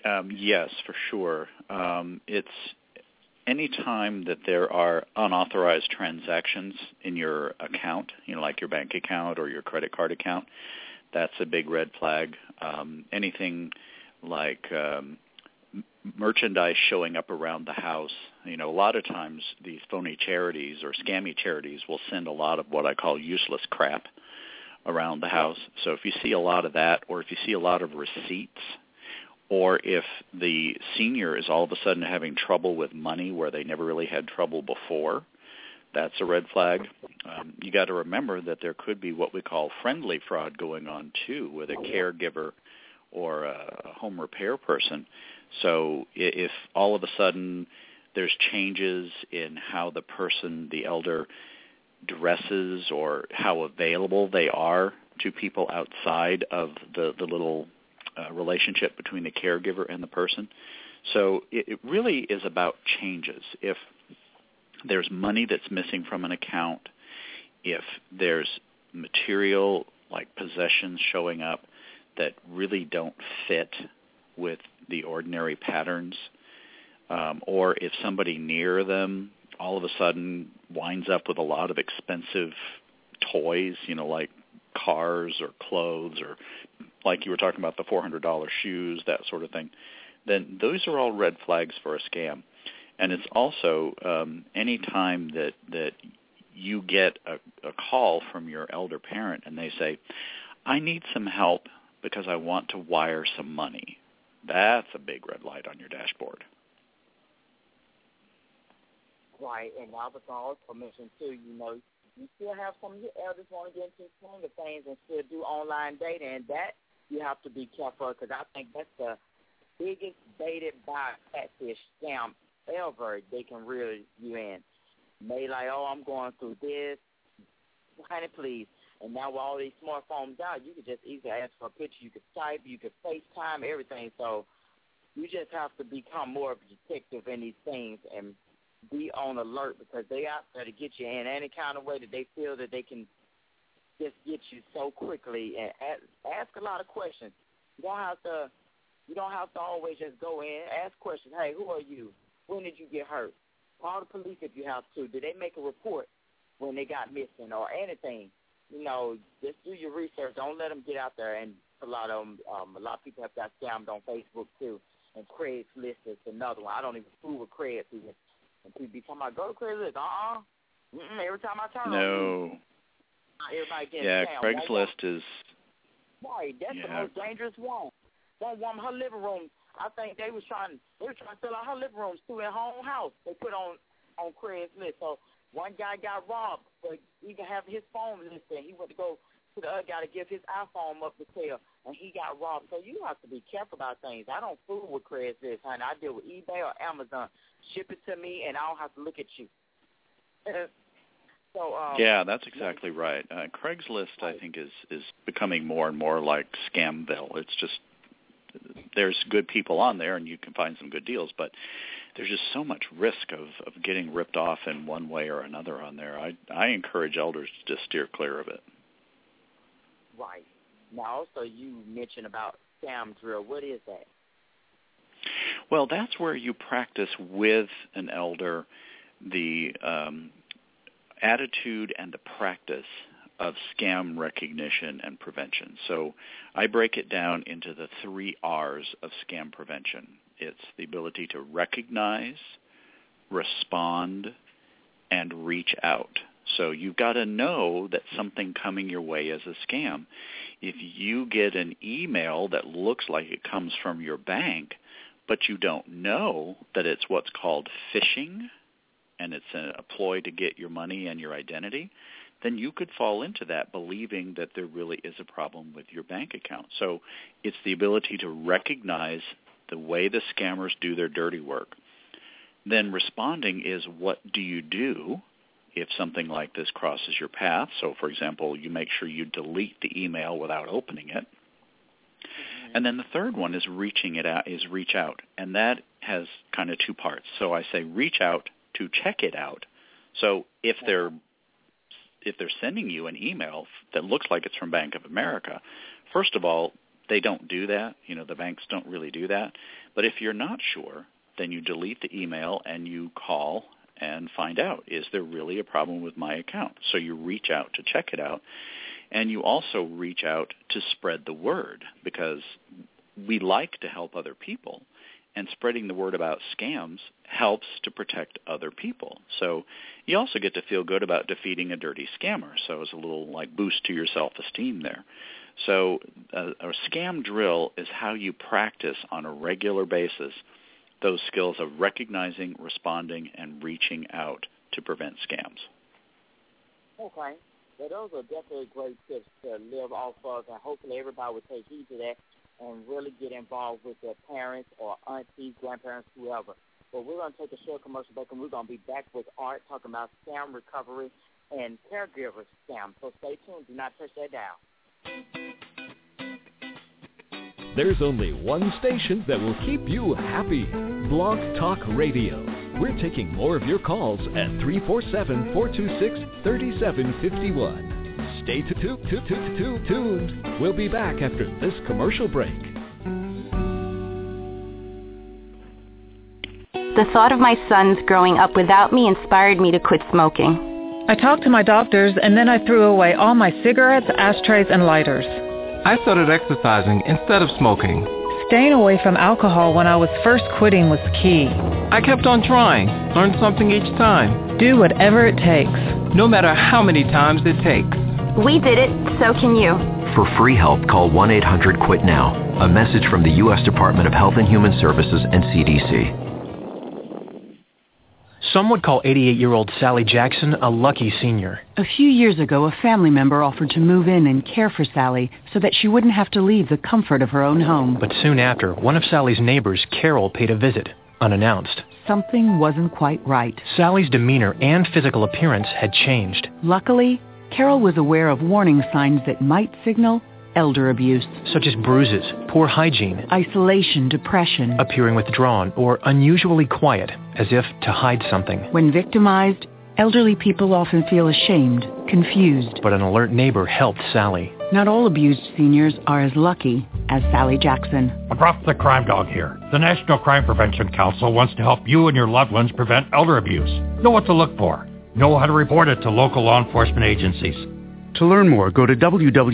Um, yes, for sure. Um, it's any time that there are unauthorized transactions in your account, you know, like your bank account or your credit card account, that's a big red flag. Um, anything like um, merchandise showing up around the house, you know, a lot of times these phony charities or scammy charities will send a lot of what I call useless crap around the house. So if you see a lot of that, or if you see a lot of receipts or if the senior is all of a sudden having trouble with money where they never really had trouble before, that's a red flag. Um, you got to remember that there could be what we call friendly fraud going on too, with a caregiver or a home repair person. So if all of a sudden there's changes in how the person, the elder, dresses or how available they are to people outside of the, the little uh, relationship between the caregiver and the person. So it, it really is about changes. If there's money that's missing from an account, if there's material like possessions showing up that really don't fit with the ordinary patterns, um, or if somebody near them all of a sudden winds up with a lot of expensive toys, you know, like cars or clothes or like you were talking about the $400 shoes, that sort of thing, then those are all red flags for a scam. And it's also um, any time that that you get a, a call from your elder parent and they say, "I need some help because I want to wire some money." That's a big red light on your dashboard. Right, and I was also mention too, you know, you still have some of your elders want to get into the of things and still do online dating, and that you have to be careful because I think that's the biggest baited by catfish scam ever they can reel you in. May like, oh, I'm going through this, honey, please. And now with all these smartphones out, you could just easily ask for a picture. You could Skype, you could FaceTime, everything. So you just have to become more of detective in these things and be on alert because they out there to get you in any kind of way that they feel that they can just get you so quickly and ask, a lot of questions. You don't have to you don't have to always just go in. Ask questions. Hey, who are you? When did you get hurt? Call the police if you have to. Did they make a report when they got missing or anything? You know, just do your research. Don't let them get out there. And a lot of them, um, a lot of people have got scammed on Facebook too. And Craigslist is another one. I don't even fool with Craigslist. And people be talking about go to Craigslist. Uh uh-uh. uh. Every time I turn on No. Everybody getting Yeah, scammed. Craigslist is Right, that's the most dangerous one. One woman, her living room. I think they was trying. They were trying to sell out her living rooms to her own house. They put on on Craigslist. So one guy got robbed, but he can have his phone listed. He went to go to the other guy to give his iPhone up for sale, and he got robbed. So you have to be careful about things. I don't fool with Craigslist, honey. I deal with eBay or Amazon. Ship it to me, and I don't have to look at you. so um, Yeah, that's exactly right. Uh, Craigslist, I think, is is becoming more and more like Scamville. It's just there's good people on there, and you can find some good deals, but there's just so much risk of of getting ripped off in one way or another on there. I I encourage elders to steer clear of it. Right. Now, also you mentioned about scam drill. What is that? Well, that's where you practice with an elder the um, attitude and the practice of scam recognition and prevention. So I break it down into the three R's of scam prevention. It's the ability to recognize, respond, and reach out. So you've got to know that something coming your way is a scam. If you get an email that looks like it comes from your bank, but you don't know that it's what's called phishing and it's a, a ploy to get your money and your identity, then you could fall into that believing that there really is a problem with your bank account. So it's the ability to recognize the way the scammers do their dirty work. Then responding is what do you do if something like this crosses your path. So for example, you make sure you delete the email without opening it. And then the third one is reaching it out is reach out. And that has kind of two parts. So I say reach out to check it out. So if they're if they're sending you an email that looks like it's from Bank of America, first of all, they don't do that. You know, the banks don't really do that. But if you're not sure, then you delete the email and you call and find out, is there really a problem with my account? So you reach out to check it out. And you also reach out to spread the word because we like to help other people and spreading the word about scams helps to protect other people. So you also get to feel good about defeating a dirty scammer. So it's a little like boost to your self-esteem there. So a, a scam drill is how you practice on a regular basis those skills of recognizing, responding, and reaching out to prevent scams. Okay. Well, those are definitely great tips to live off of, and hopefully everybody will take heed to that and really get involved with their parents or aunties, grandparents, whoever. But we're going to take a short commercial break, and we're going to be back with Art talking about scam recovery and caregiver scam. So stay tuned. Do not touch that dial. There's only one station that will keep you happy. Blog Talk Radio. We're taking more of your calls at 347-426-3751. Stay tu- tu- tu- tu- tu- tuned. We'll be back after this commercial break. The thought of my sons growing up without me inspired me to quit smoking. I talked to my doctors and then I threw away all my cigarettes, ashtrays, and lighters. I started exercising instead of smoking. Staying away from alcohol when I was first quitting was key. I kept on trying, learned something each time. Do whatever it takes. No matter how many times it takes. We did it, so can you. For free help, call 1-800-QUIT-NOW. A message from the U.S. Department of Health and Human Services and CDC. Some would call 88-year-old Sally Jackson a lucky senior. A few years ago, a family member offered to move in and care for Sally so that she wouldn't have to leave the comfort of her own home. But soon after, one of Sally's neighbors, Carol, paid a visit, unannounced. Something wasn't quite right. Sally's demeanor and physical appearance had changed. Luckily, Carol was aware of warning signs that might signal elder abuse. Such as bruises, poor hygiene, isolation, depression, appearing withdrawn, or unusually quiet, as if to hide something. When victimized, elderly people often feel ashamed, confused. But an alert neighbor helped Sally. Not all abused seniors are as lucky as Sally Jackson. McGruff the Crime Dog here. The National Crime Prevention Council wants to help you and your loved ones prevent elder abuse. Know what to look for. Know how to report it to local law enforcement agencies. To learn more, go to www.ncpc.org.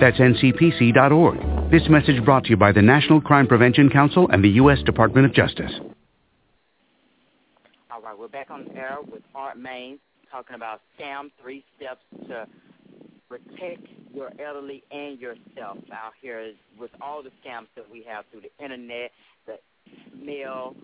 That's ncpc.org. This message brought to you by the National Crime Prevention Council and the U.S. Department of Justice. All right, we're back on the air with Art Maines talking about Scammed, three steps to protect your elderly and yourself out here with all the scams that we have through the internet, the mail,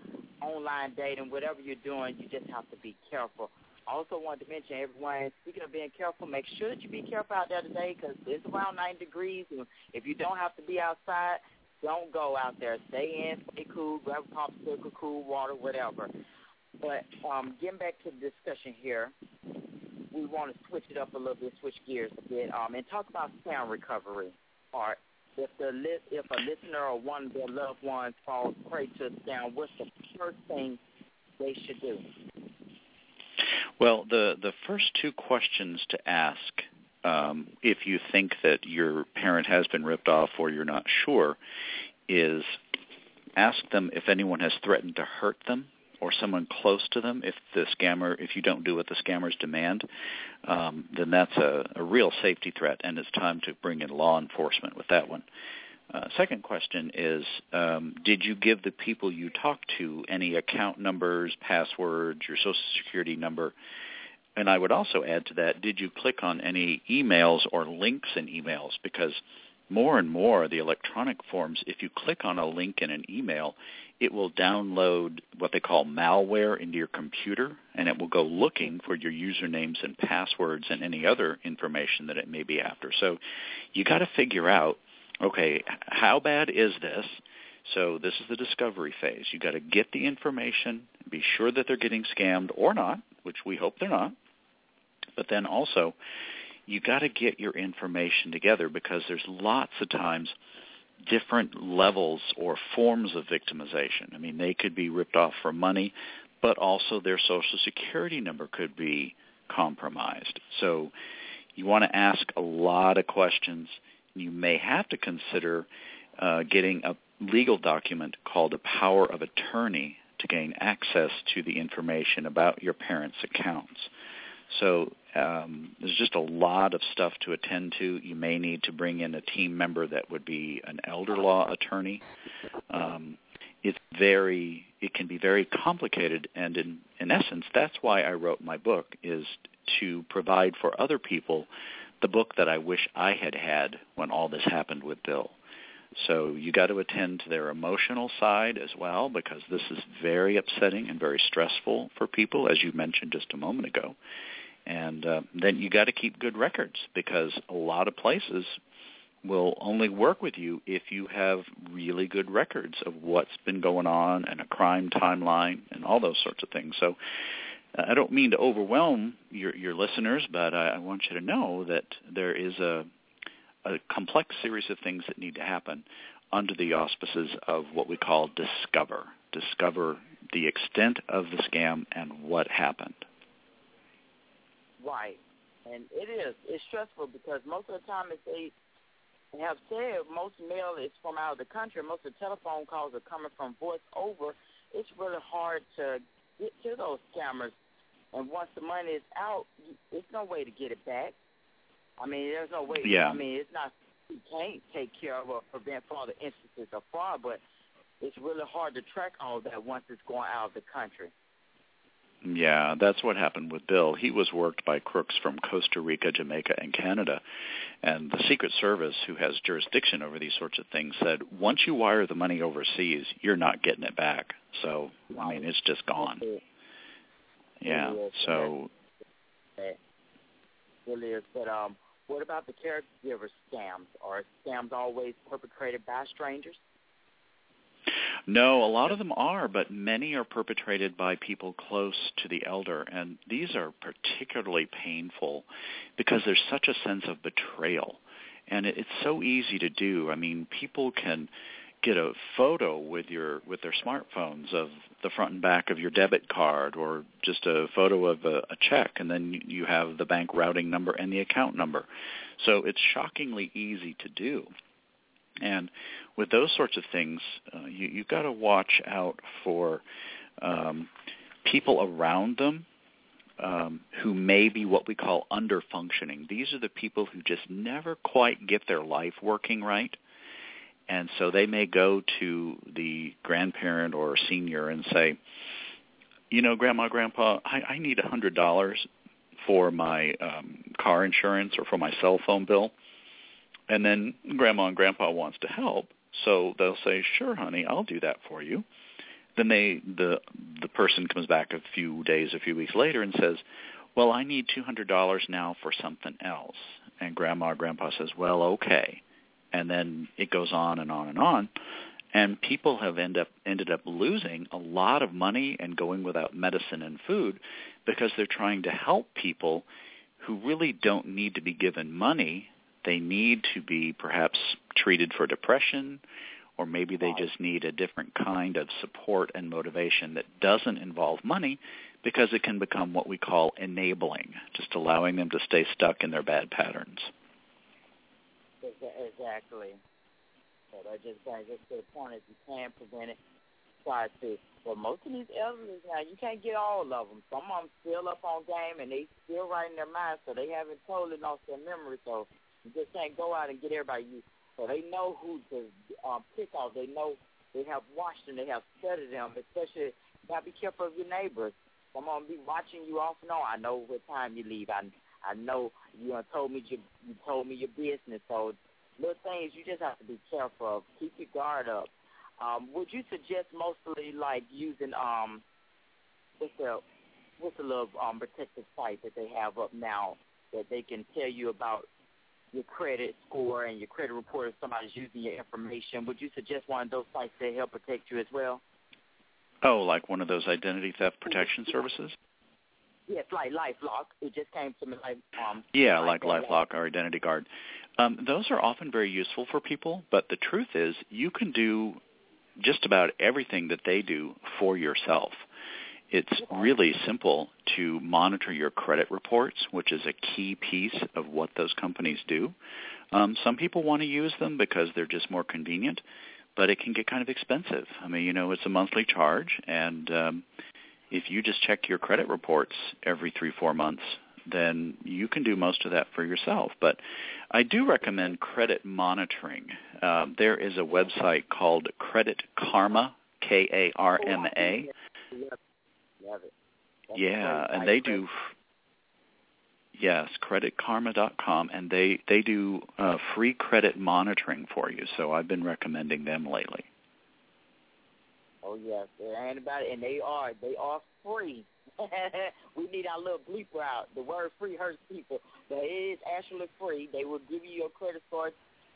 online dating, whatever you're doing, you just have to be careful. Also wanted to mention, everyone, speaking of being careful, make sure that you be careful out there today because it's around 90 degrees. And if you don't have to be outside, don't go out there. Stay in, stay cool, grab a popsicle, cool water, whatever. But um, getting back to the discussion here, we want to switch it up a little bit, switch gears a bit, um, and talk about sound recovery. Or if the if a listener or one of their loved ones falls prey to sound, what's the first thing they should do? Well, the the first two questions to ask um, if you think that your parent has been ripped off or you're not sure is ask them if anyone has threatened to hurt them or someone close to them. If the scammer if you don't do what the scammers demand um, then that's a, a real safety threat and it's time to bring in law enforcement with that one uh, second question is, um, did you give the people you talked to any account numbers, passwords, your social security number? And I would also add to that, did you click on any emails or links in emails? Because more and more the electronic forms, if you click on a link in an email, it will download what they call malware into your computer, and it will go looking for your usernames and passwords and any other information that it may be after. So you got to figure out okay, how bad is this? So this is the discovery phase. You've got to get the information, be sure that they're getting scammed or not, which we hope they're not. But then also, you got to get your information together because there's lots of times different levels or forms of victimization. I mean, they could be ripped off for money, but also their social security number could be compromised. So you want to ask a lot of questions you may have to consider uh, getting a legal document called a power of attorney to gain access to the information about your parents' accounts. So um, there's just a lot of stuff to attend to. You may need to bring in a team member that would be an elder law attorney. Um, it's very, it can be very complicated, and in, in essence, that's why I wrote my book is to provide for other people the book that I wish I had had when all this happened with Bill. So you got to attend to their emotional side as well because this is very upsetting and very stressful for people, as you mentioned just a moment ago. And uh, then you got to keep good records because a lot of places will only work with you if you have really good records of what's been going on and a crime timeline and all those sorts of things. So I don't mean to overwhelm your, your listeners, but I, I want you to know that there is a, a complex series of things that need to happen under the auspices of what we call discover. Discover the extent of the scam and what happened. Right. And it is. It's stressful because most of the time, as they have said, most mail is from out of the country. Most of the telephone calls are coming from voice over. It's really hard to get to those scammers and once the money is out, there's no way to get it back. I mean, there's no way. Yeah. I mean, it's not you can't take care of or prevent further instances of fraud, but it's really hard to track all that once it's going out of the country. Yeah, that's what happened with Bill. He was worked by crooks from Costa Rica, Jamaica, and Canada. And the Secret Service, who has jurisdiction over these sorts of things, said once you wire the money overseas, you're not getting it back. So, I mean, it's just gone. Yeah. So. It really is. But um, what about the caregiver scams? Are scams always perpetrated by strangers? No, a lot of them are, but many are perpetrated by people close to the elder, and these are particularly painful because there's such a sense of betrayal, and it's so easy to do. I mean, people can get a photo with your with their smartphones of the front and back of your debit card or just a photo of a, a check and then you have the bank routing number and the account number. So it's shockingly easy to do. And with those sorts of things uh, you you've got to watch out for um, people around them um, who may be what we call under functioning. These are the people who just never quite get their life working right and so they may go to the grandparent or senior and say, you know, grandma, grandpa, I, I need a hundred dollars for my um, car insurance or for my cell phone bill. And then grandma and grandpa wants to help, so they'll say, "Sure, honey, I'll do that for you." Then they the the person comes back a few days, a few weeks later and says, "Well, I need $200 now for something else." And grandma or grandpa says, "Well, okay." And then it goes on and on and on. And people have end up ended up losing a lot of money and going without medicine and food because they're trying to help people who really don't need to be given money. They need to be perhaps treated for depression or maybe they just need a different kind of support and motivation that doesn't involve money because it can become what we call enabling, just allowing them to stay stuck in their bad patterns. Exactly. But I just think it's to the point if you can prevent it, try to. But most of these elders now, you can't get all of them. Some of them still up on game and they still right in their mind, so they haven't totally lost their memory. So you just can't go out and get everybody used. So they know who to um, pick off. They know they have watched them. They have studied them. Especially, you gotta be careful of your neighbors. Some of them be watching you off and on. I know what time you leave. I I know you uh, told me you you told me your business. So little things you just have to be careful of. Keep your guard up. Um, would you suggest mostly like using um what's the what's the little um protective site that they have up now that they can tell you about your credit score and your credit report if somebody's using your information? Would you suggest one of those sites to help protect you as well? Oh, like one of those identity theft protection services? Yes, like LifeLock. It just came to me like um. Yeah, like LifeLock or Identity Guard. Um, those are often very useful for people, but the truth is, you can do just about everything that they do for yourself. It's really simple to monitor your credit reports, which is a key piece of what those companies do. Um, some people want to use them because they're just more convenient, but it can get kind of expensive. I mean, you know, it's a monthly charge, and um, if you just check your credit reports every three, four months, then you can do most of that for yourself. But I do recommend credit monitoring. Um, there is a website called Credit Karma, K-A-R-M-A. Yeah, and they do. Yes, creditkarma.com, and they they do uh, free credit monitoring for you. So I've been recommending them lately. Oh yes, there ain't about it, and they are they are free. we need our little bleeper out. The word free hurts people, but it is actually free. They will give you your credit score,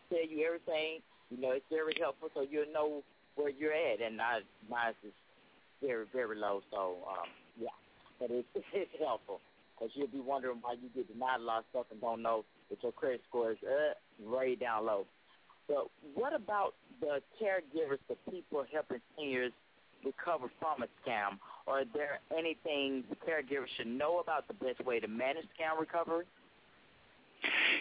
tell you everything. You know, it's very helpful, so you'll know where you're at. And I, mine is very very low, so um, yeah, but it's it's helpful because you'll be wondering why you get denied a lot of stuff and don't know that your credit score is uh, way down low. But what about the caregivers, the people helping seniors recover from a scam? Is there anything caregivers should know about the best way to manage scam recovery?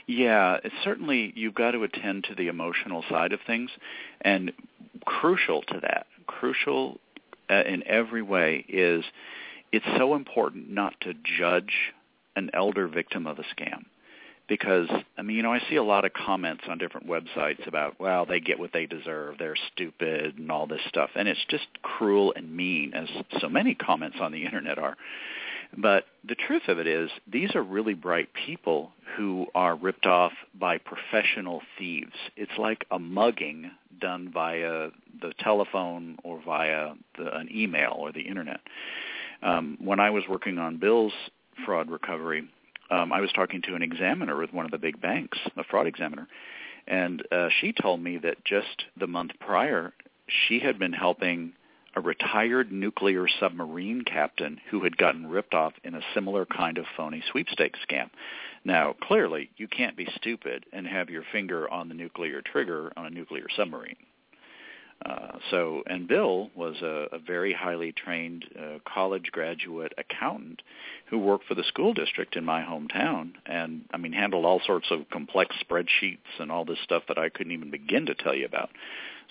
Yeah, certainly you've got to attend to the emotional side of things, and crucial to that, crucial uh, in every way is it's so important not to judge an elder victim of a scam because I mean, you know, I see a lot of comments on different websites about, well, they get what they deserve, they're stupid and all this stuff, and it's just cruel and mean, as so many comments on the internet are. But the truth of it is, these are really bright people who are ripped off by professional thieves. It's like a mugging done via the telephone or via the, an email or the internet. Um, when I was working on Bill's fraud recovery, um, I was talking to an examiner with one of the big banks, a fraud examiner, and uh, she told me that just the month prior, she had been helping a retired nuclear submarine captain who had gotten ripped off in a similar kind of phony sweepstakes scam. Now, clearly, you can't be stupid and have your finger on the nuclear trigger on a nuclear submarine. Uh, so, and Bill was a, a very highly trained uh, college graduate accountant who worked for the school district in my hometown, and I mean handled all sorts of complex spreadsheets and all this stuff that I couldn't even begin to tell you about.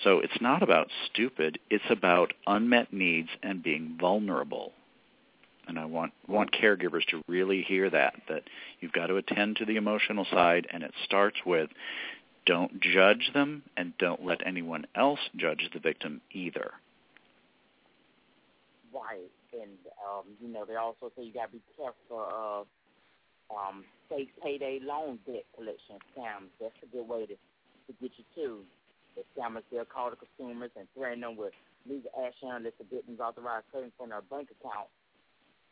So it's not about stupid; it's about unmet needs and being vulnerable. And I want want caregivers to really hear that that you've got to attend to the emotional side, and it starts with don't judge them and don't let anyone else judge the victim either. Right, and um, you know they also say you got to be careful of um, fake payday loan debt collection scams. That's a good way to, to get you too. The scammers, they'll call the consumers and threaten them with legal action unless the victim's authorized credit from their bank account.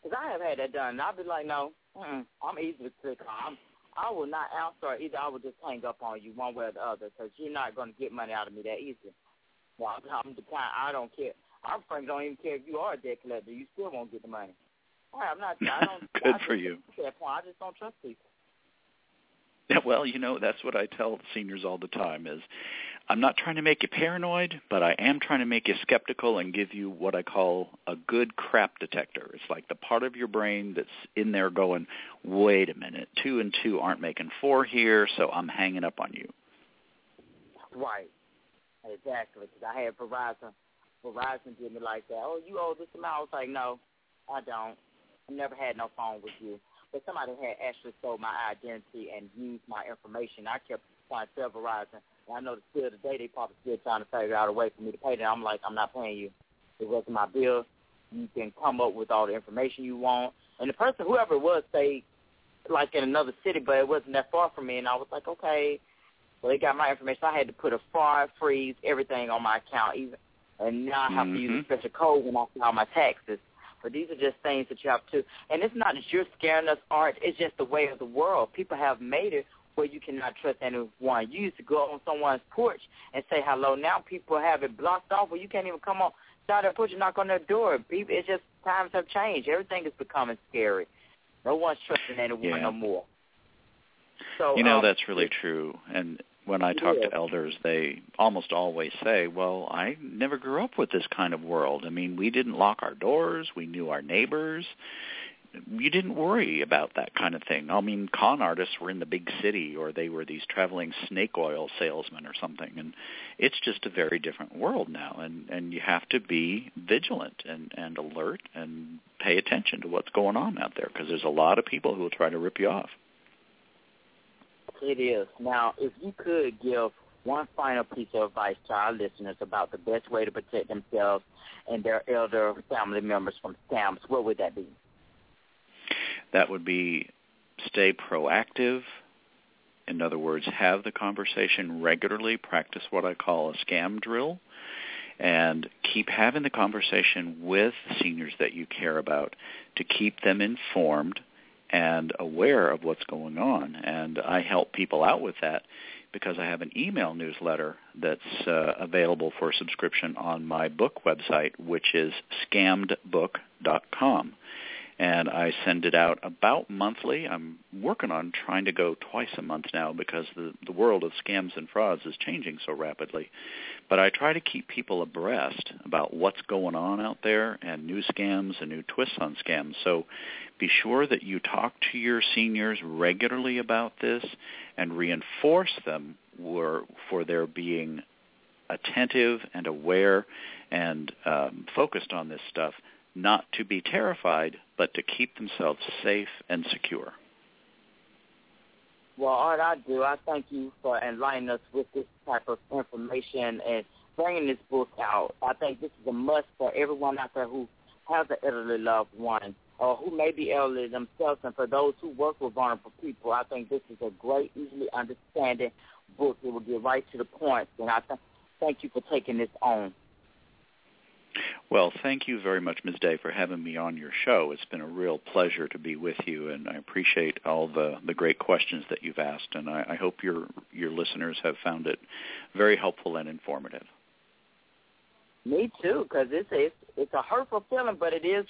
Because I have had that done. And I'll be like, no, mm-mm, I'm easy to click on. I'm, I will not answer either. I will just hang up on you one way or the other because you're not going to get money out of me that easy. Well, I'm the kind, I don't care. Our friends don't even care if you are a debt collector. You still won't get the money. I'm not. I don't. Good I for you. At that point, I just don't trust people. Yeah, well, you know, that's what I tell seniors all the time is I'm not trying to make you paranoid, but I am trying to make you skeptical and give you what I call a good crap detector. It's like the part of your brain that's in there going, wait a minute, two and two aren't making four here, so I'm hanging up on you. Right. Exactly. Because I had Verizon. Verizon did me like that. Oh, you owe this amount. I was like, no, I don't. I never had no phone with you. But somebody had actually stole my identity and used my information. I kept trying to tell Verizon. And I know that still today they probably still trying to figure out a way for me to pay them. I'm like, I'm not paying you. It wasn't my bill. You can come up with all the information you want. And the person, whoever it was, stayed like in another city, but it wasn't that far from me. And I was like, okay. Well, they got my information. I had to put a fire, freeze, everything on my account, even. And now I have to use a mm-hmm. special code when I file my taxes. But these are just things that you have to. And it's not that you're scaring us, Art. It's just the way of the world. People have made it where you cannot trust anyone. You used to go on someone's porch and say hello. Now people have it blocked off where you can't even come on side of the porch and knock on their door. People, it's just times have changed. Everything is becoming scary. No one's trusting anyone Yeah. no more. So you know um, that's really true and when i talk Yeah. to elders they almost always say well i never grew up with this kind of world i mean we didn't lock our doors we knew our neighbors you didn't worry about that kind of thing i mean con artists were in the big city or they were these traveling snake oil salesmen or something and it's just a very different world now and and you have to be vigilant and and alert and pay attention to what's going on out there because there's a lot of people who will try to rip you off It is. Now, if you could give one final piece of advice to our listeners about the best way to protect themselves and their elder family members from scams, what would that be? That would be stay proactive. In other words, have the conversation regularly, practice what I call a scam drill, and keep having the conversation with seniors that you care about to keep them informed and aware of what's going on. And I help people out with that because I have an email newsletter that's uh, available for subscription on my book website, which is scammedbook.com and I send it out about monthly. I'm working on trying to go twice a month now because the the world of scams and frauds is changing so rapidly. But I try to keep people abreast about what's going on out there and new scams and new twists on scams. So be sure that you talk to your seniors regularly about this and reinforce them for, for their being attentive and aware and um, focused on this stuff not to be terrified, but to keep themselves safe and secure. Well, all I do, I thank you for enlightening us with this type of information and bringing this book out. I think this is a must for everyone out there who has an elderly loved one or who may be elderly themselves, and for those who work with vulnerable people. I think this is a great, easily understanding book. It will get right to the point. and I th- thank you for taking this on. Well, thank you very much, Ms. Day, for having me on your show. It's been a real pleasure to be with you, and I appreciate all the, the great questions that you've asked, and I, I hope your your listeners have found it very helpful and informative. Me too, because it's a, it's it's a hurtful feeling, but it is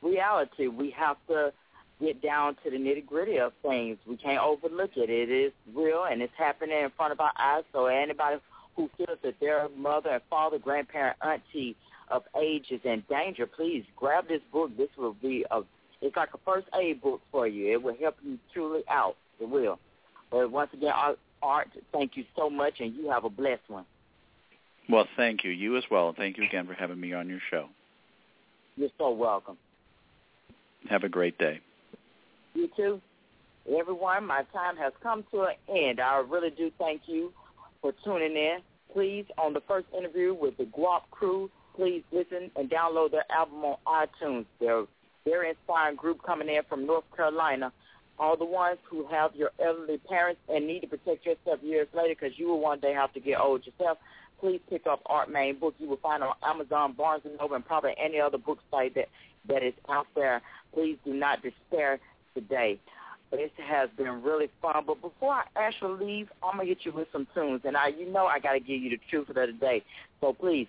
reality. We have to get down to the nitty gritty of things. We can't overlook it. It is real, and it's happening in front of our eyes. So anybody who feels that their mother and father, grandparent, auntie of age is in danger, please grab this book. This will be a it's like a first aid book for you. It will help you truly out. It will. But once again, Art, Art thank you so much, and you have a blessed one. Well, thank you. You as well, thank you again for having me on your show. You're so welcome. Have a great day. You too. Everyone, my time has come to an end. I really do thank you for tuning in. Please, on the first interview with the Gwop Krew, please listen and download their album on iTunes. They're very inspiring group coming in from North Carolina. all the ones who have your elderly parents and need to protect yourself years later because you will one day have to get old yourself, please pick up Art Maines book. You will find on Amazon, Barnes and Noble, and probably any other book site that that is out there. Please do not despair today. This has been really fun. But before I actually leave, I'm gonna hit you with some tunes, and I, you know, I gotta give you the truth of the day. So please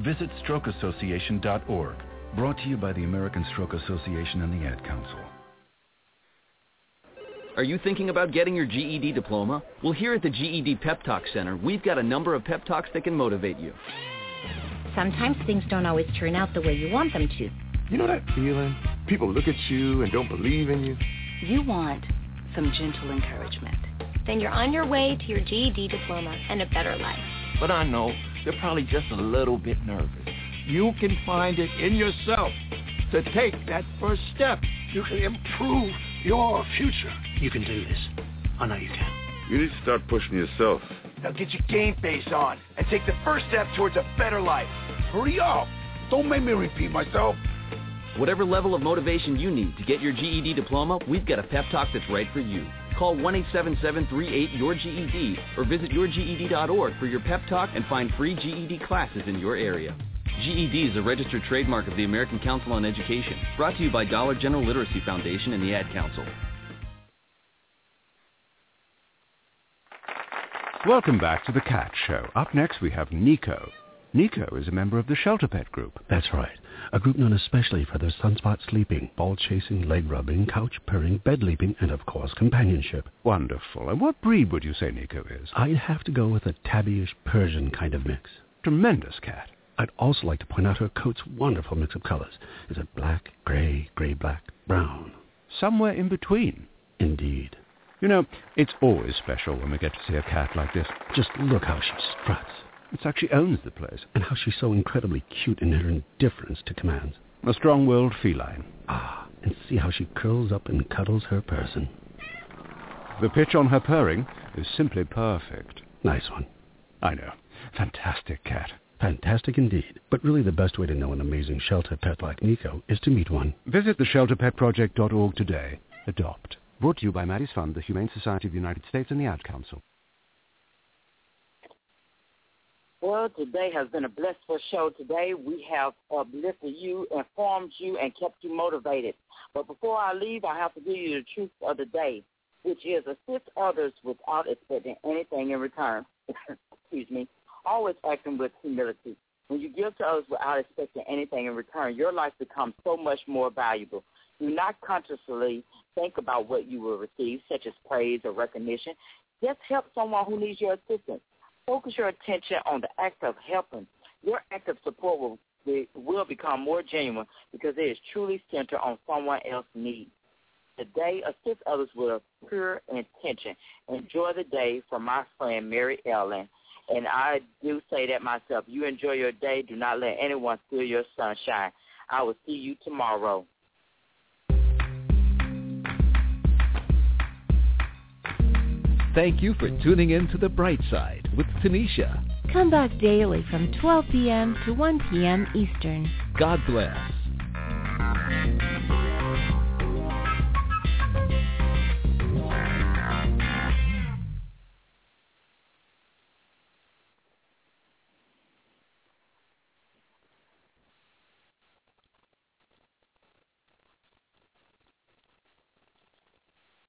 Visit strokeassociation.org. Brought to you by the American Stroke Association and the Ad Council. Are you thinking about getting your GED diploma? Well, here at the GED Pep Talk Center, we've got a number of pep talks that can motivate you. Sometimes things don't always turn out the way you want them to. You know that feeling? People look at you and don't believe in you. You want some gentle encouragement. Then you're on your way to your GED diploma and a better life. But I know you're probably just a little bit nervous. You can find it in yourself to take that first step. You can improve your future. You can do this. I know you can. You need to start pushing yourself. Now get your game face on and take the first step towards a better life. Hurry up. Don't make me repeat myself. Whatever level of motivation you need to get your GED diploma, we've got a pep talk that's right for you. Call 1-877-38-YOUR-GED or visit yourged.org for your pep talk and find free GED classes in your area. GED is a registered trademark of the American Council on Education, brought to you by Dollar General Literacy Foundation and the Ad Council. Welcome back to the Cat Show. Up next we have Nico. Nico is a member of the Shelter Pet Group. That's right. A group known especially for their sunspot sleeping, ball chasing, leg rubbing, couch purring, bed leaping, and of course companionship. Wonderful. And what breed would you say Nico is? I'd have to go with a tabbyish Persian kind of mix. Tremendous cat. I'd also like to point out her coat's wonderful mix of colors. Is it black, gray, gray-black, brown? Somewhere in between. Indeed. You know, it's always special when we get to see a cat like this. Just look how she struts. It's actually owns the place. And how she's so incredibly cute in her indifference to commands. A strong-willed feline. Ah, and see how she curls up and cuddles her person. The pitch on her purring is simply perfect. Nice one. I know. Fantastic cat. Fantastic indeed. But really the best way to know an amazing shelter pet like Nico is to meet one. Visit theshelterpetproject.org today. Adopt. Brought to you by Maddie's Fund, the Humane Society of the United States, and the Ad Council. Well, today has been a blissful show. Today we have uplifted you, informed you, and kept you motivated. But before I leave, I have to give you the truth of the day, which is assist others without expecting anything in return. Excuse me. Always acting with humility. When you give to others without expecting anything in return, your life becomes so much more valuable. Do not consciously think about what you will receive, such as praise or recognition. Just help someone who needs your assistance. Focus your attention on the act of helping. Your act of support will, will become more genuine because it is truly centered on someone else's needs. Today, assist others with a pure intention. Enjoy the day from my friend Mary Ellen. And I do say that myself. You enjoy your day. Do not let anyone steal your sunshine. I will see you tomorrow. Thank you for tuning in to The Bright Side with Technisha. Come back daily from 12 p.m. to 1 p.m. Eastern. God bless.